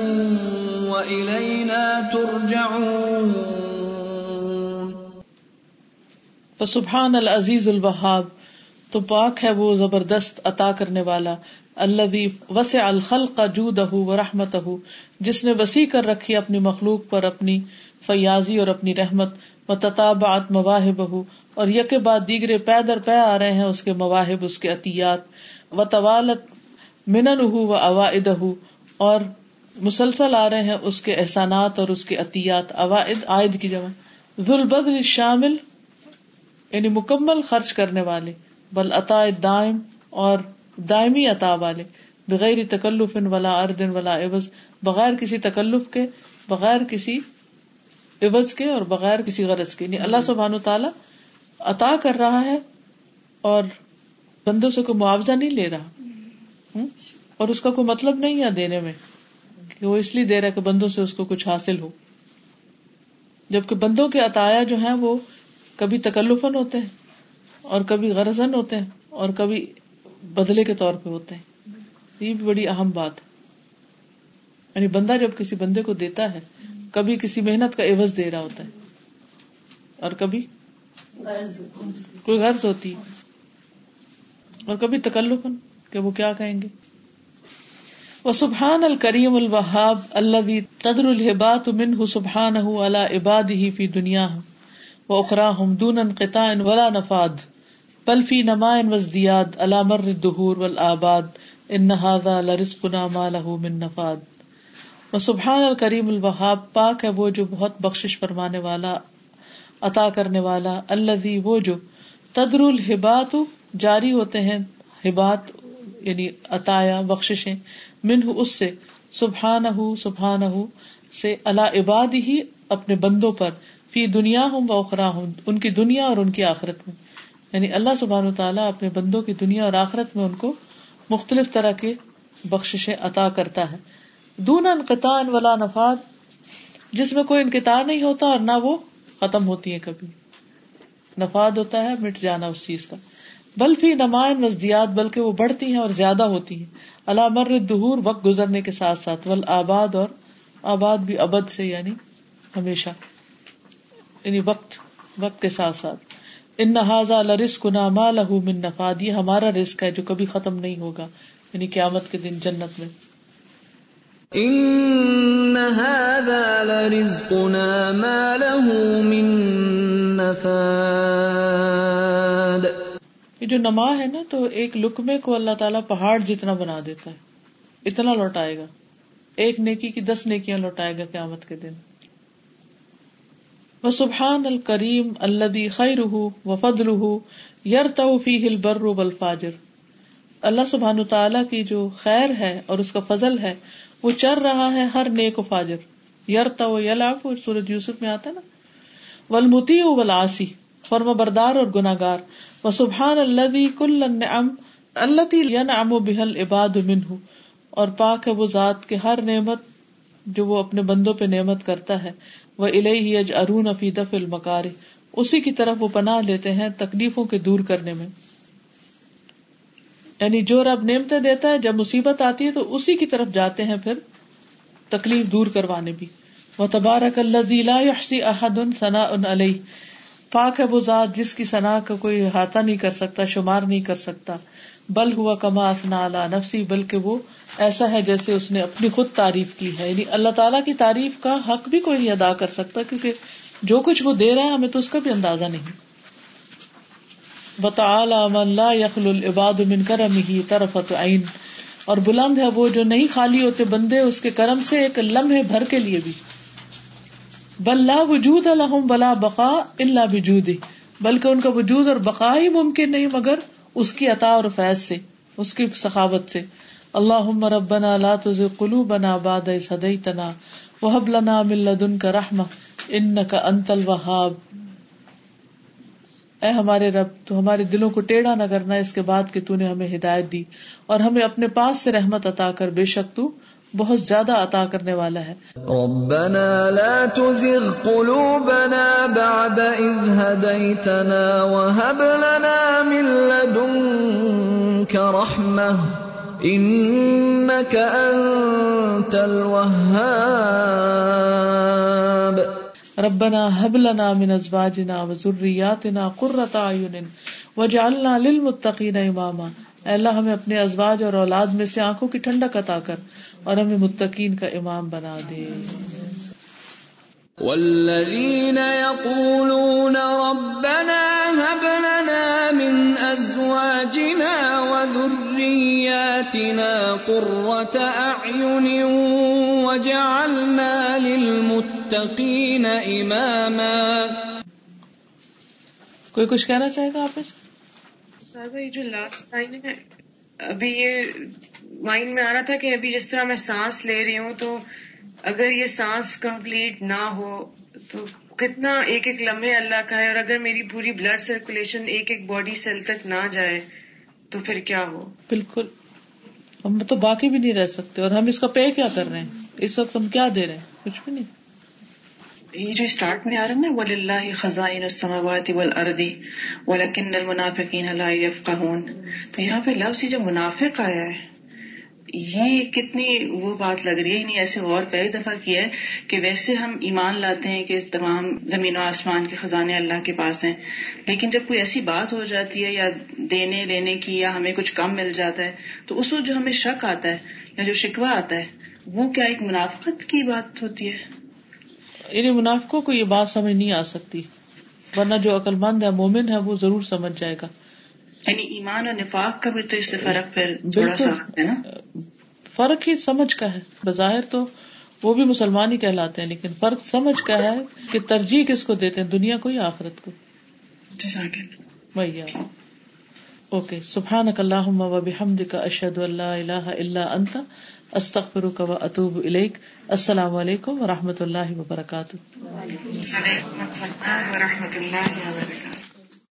وَإِلَيْنَا تُرْجَعُونَ. فسبحان العزیز الوہاب، تو پاک ہے وہ زبردست عطا کرنے والا الذي وسع الخلق جودہ ورحمتہ، جس نے وسیع کر رکھی اپنی مخلوق پر اپنی فیاضی اور اپنی رحمت و تتابعت مواہبہ، اور یک بعد دیگرے پے در پے آ رہے ہیں اس کے مواہب، اس کے عطیات و طوالت منن و اوائد اور مسلسل آ رہے ہیں اس کے احسانات اور اس کے عطیات، اوائد عائد کی جمع ذوالبد شامل یعنی مکمل خرچ کرنے والے، بل عطا دائم اور دائمی عطا والے، بغیر تکلف ولا اردن ولا عوض، بغیر کسی تکلف کے، بغیر کسی عوض کے اور بغیر کسی غرض کے۔ یعنی اللہ سبحان تعالیٰ عطا کر رہا ہے اور بندوں سے کوئی معاوضہ نہیں لے رہا۔ اور اس کا کوئی مطلب نہیں ہے دینے میں کہ وہ اس لیے دے رہا ہے کہ بندوں سے اس کو کچھ حاصل ہو۔ جبکہ بندوں کے عطایا جو ہیں وہ کبھی تکلفن ہوتے ہیں اور کبھی غرضن ہوتے ہیں اور کبھی بدلے کے طور پہ ہوتے ہیں۔ یہ بھی بڑی اہم بات ہے۔ یعنی بندہ جب کسی بندے کو دیتا ہے، کبھی کسی محنت کا عوض دے رہا ہوتا ہے اور کبھی کوئی غرض ہوتی اور کبھی تکلف کہ وہ کیا کہیں گے۔ وہ سبحان الکریم الوہاب اللہ تدر الحبات من سبحان عباد ہی فی دنیا و اخرا ہم دون ولا نفاد، بل فی نما وزدیاد علامر دہور ول آباد ان نہادا لرزقنا ما له من نفاد. وہ سبحان الکریم الوہاب پاک ہے وہ جو بہت بخش فرمانے والا، عطا کرنے والا اللہ وہ جو تدر الحبات جاری ہوتے ہیں ہبات یعنی عطایا بخشیں منہ اس سے سبحان سبحان سے اللہ عباد ہی اپنے بندوں پر فی دنیا ہوں اخرا ہوں ان کی دنیا اور ان کی آخرت میں۔ یعنی اللہ سبحان و تعالیٰ اپنے بندوں کی دنیا اور آخرت میں ان کو مختلف طرح کے بخشیں عطا کرتا ہے۔ دون انقطاع ولا نفاد، جس میں کوئی انقطاع نہیں ہوتا اور نہ وہ ختم ہوتی ہے کبھی۔ نفاد ہوتا ہے، مٹ جانا اس چیز کا۔ بلفی نمائن وزدیات بلکہ وہ بڑھتی ہیں اور زیادہ ہوتی ہیں۔ اللہ مر دہور وقت گزرنے کے ساتھ ساتھ۔ ول آباد اور آباد بھی ابد سے یعنی ہمیشہ۔ یعنی وقت وقت کے ساتھ ساتھ۔ ان نہذا لرس کنا ما لہو من نفاد۔ یہ ہمارا رسک ہے جو کبھی ختم نہیں ہوگا یعنی قیامت کے دن جنت میں۔ ان هذا لرزقنا ما له من نفاد۔ یہ جو نما ہے نا تو ایک لکمے کو اللہ تعالیٰ پہاڑ جتنا بنا دیتا ہے اتنا لوٹائے گا۔ ایک نیکی کی دس نیکیاں لوٹائے گا قیامت کے دن۔ وہ سبحان الکریم اللہ خیر و فضل یر توفی ہل بر الفاجر اللہ سبحان تعالیٰ کی جو خیر ہے اور اس کا فضل ہے، وہ چر رہا ہے ہر نیک و فاجر۔ یرتا و یلا سورج یوسف میں آتا نا؟ ولمتی ولاسی فرم بردار اور گناگار و سبحان اللہ کل اللہ یعنی ام و بحل عباد منہ۔ اور پاک ہے وہ ذات کے ہر نعمت جو وہ اپنے بندوں پہ نعمت کرتا ہے۔ وہ الہی اج ارون فی دف المکار اسی کی طرف وہ پناہ لیتے ہیں تکلیفوں کے دور کرنے میں۔ یعنی جو رب نعمتیں دیتا ہے، جب مصیبت آتی ہے تو اسی کی طرف جاتے ہیں پھر تکلیف دور کروانے بھی۔ وہ تبارک اللہ احد ثنا ان علیہ پاک ہے وہ ذات جس کی ثنا کا کوئی احاطہ نہیں کر سکتا، شمار نہیں کر سکتا۔ بل ہوا کما افنا اللہ نفسی، بلکہ وہ ایسا ہے جیسے اس نے اپنی خود تعریف کی ہے۔ یعنی اللہ تعالیٰ کی تعریف کا حق بھی کوئی نہیں ادا کر سکتا، کیونکہ جو کچھ وہ دے رہا ہے ہمیں تو اس کا بھی اندازہ نہیں۔ بتا یخل العباد من کرم ہی طرفت عین۔ اور بلند ہے وہ جو نہیں خالی ہوتے بندے، اس کے کرم سے ایک لمحے بھر کے لیے بھی۔ بلا وجود الحم بلا بقا اللہ بجود بلکہ ان کا وجود اور بقا ہی ممکن نہیں، مگر اس کی عطا اور فیض سے، اس کی سخاوت سے۔ اللہ ربنا لا تزغ قلوبنا بعد إذ هديتنا وهب لنا من لدنك رحمة إنك أنت الوهاب اے ہمارے رب، تو ہمارے دلوں کو ٹیڑھا نہ کرنا اس کے بعد کہ تو نے ہمیں ہدایت دی اور ہمیں اپنے پاس سے رحمت عطا کر، بے شک تو بہت زیادہ عطا کرنے والا ہے۔ ربنا لا تزغ قلوبنا بعد اذ هديتنا وهب لنا من لدنك رحمة انك انت الوهاب۔ ربنا هب لنا من ازواجنا وذرياتنا قرة اعين واجعلنا للمتقين اماما اے اللہ ہمیں اپنے ازواج اور اولاد میں سے آنکھوں کی ٹھنڈک عطا کر۔ اور ہمیں متقین کا امام بنا دے۔ والذین یقولون ربنا هب لنا من ازواجنا وذرياتنا قرة اعین وجعلنا للمتقین اماما۔ کوئی کچھ کہنا چاہے گا آپ اس یہ جو لاسٹ لائن ہے ابھی یہ مائنڈ میں آ رہا تھا کہ ابھی جس طرح میں سانس لے رہی ہوں تو اگر یہ سانس کمپلیٹ نہ ہو تو کتنا ایک ایک لمحے اللہ کا ہے اور اگر میری پوری بلڈ سرکولیشن ایک ایک باڈی سیل تک نہ جائے تو پھر کیا ہو؟ بالکل۔ ہم تو باقی بھی نہیں رہ سکتے اور ہم اس کا پے کیا کر رہے ہیں؟ اس وقت ہم کیا دے رہے ہیں؟ کچھ بھی نہیں۔ یہ جو اسٹارٹ میں آ رہا ہے نا ولی اللہ خزائن السماوات والارض ولکن المنافقین لا يفقهون۔ تو یہاں پہ لفظ جو منافق آیا ہے یہ کتنی وہ بات لگ رہی ہے نہیں ایسے اور پہلی دفعہ کیا ہے کہ ویسے ہم ایمان لاتے ہیں کہ تمام زمین و آسمان کے خزانے اللہ کے پاس ہیں، لیکن جب کوئی ایسی بات ہو جاتی ہے یا دینے لینے کی یا ہمیں کچھ کم مل جاتا ہے، تو اس وقت جو ہمیں شک آتا ہے یا جو شکوہ آتا ہے، وہ کیا ایک منافقت کی بات ہوتی ہے؟ یعنی منافقوں کو یہ بات سمجھ نہیں آ سکتی، ورنہ جو عقل مند ہے، مومن ہے، وہ ضرور سمجھ جائے گا۔ یعنی ایمان اور نفاق کا بھی تو اس سے فرق پھر تھوڑا سا ہے نا؟ فرق ہی سمجھ کا ہے۔ بظاہر تو وہ بھی مسلمان ہی کہلاتے ہیں لیکن فرق سمجھ کا ہے کہ ترجیح کس کو دیتے ہیں دنیا کو یا آخرت کو؟ بھیا اوکے سبحان اللہ و بحمد کا اشد اللہ اللہ اللہ انت استخر و اطوب علیک السلام علیکم و رحمۃ اللہ وبرکاتہ۔ و رحمۃ اللہ وبرکاتہ۔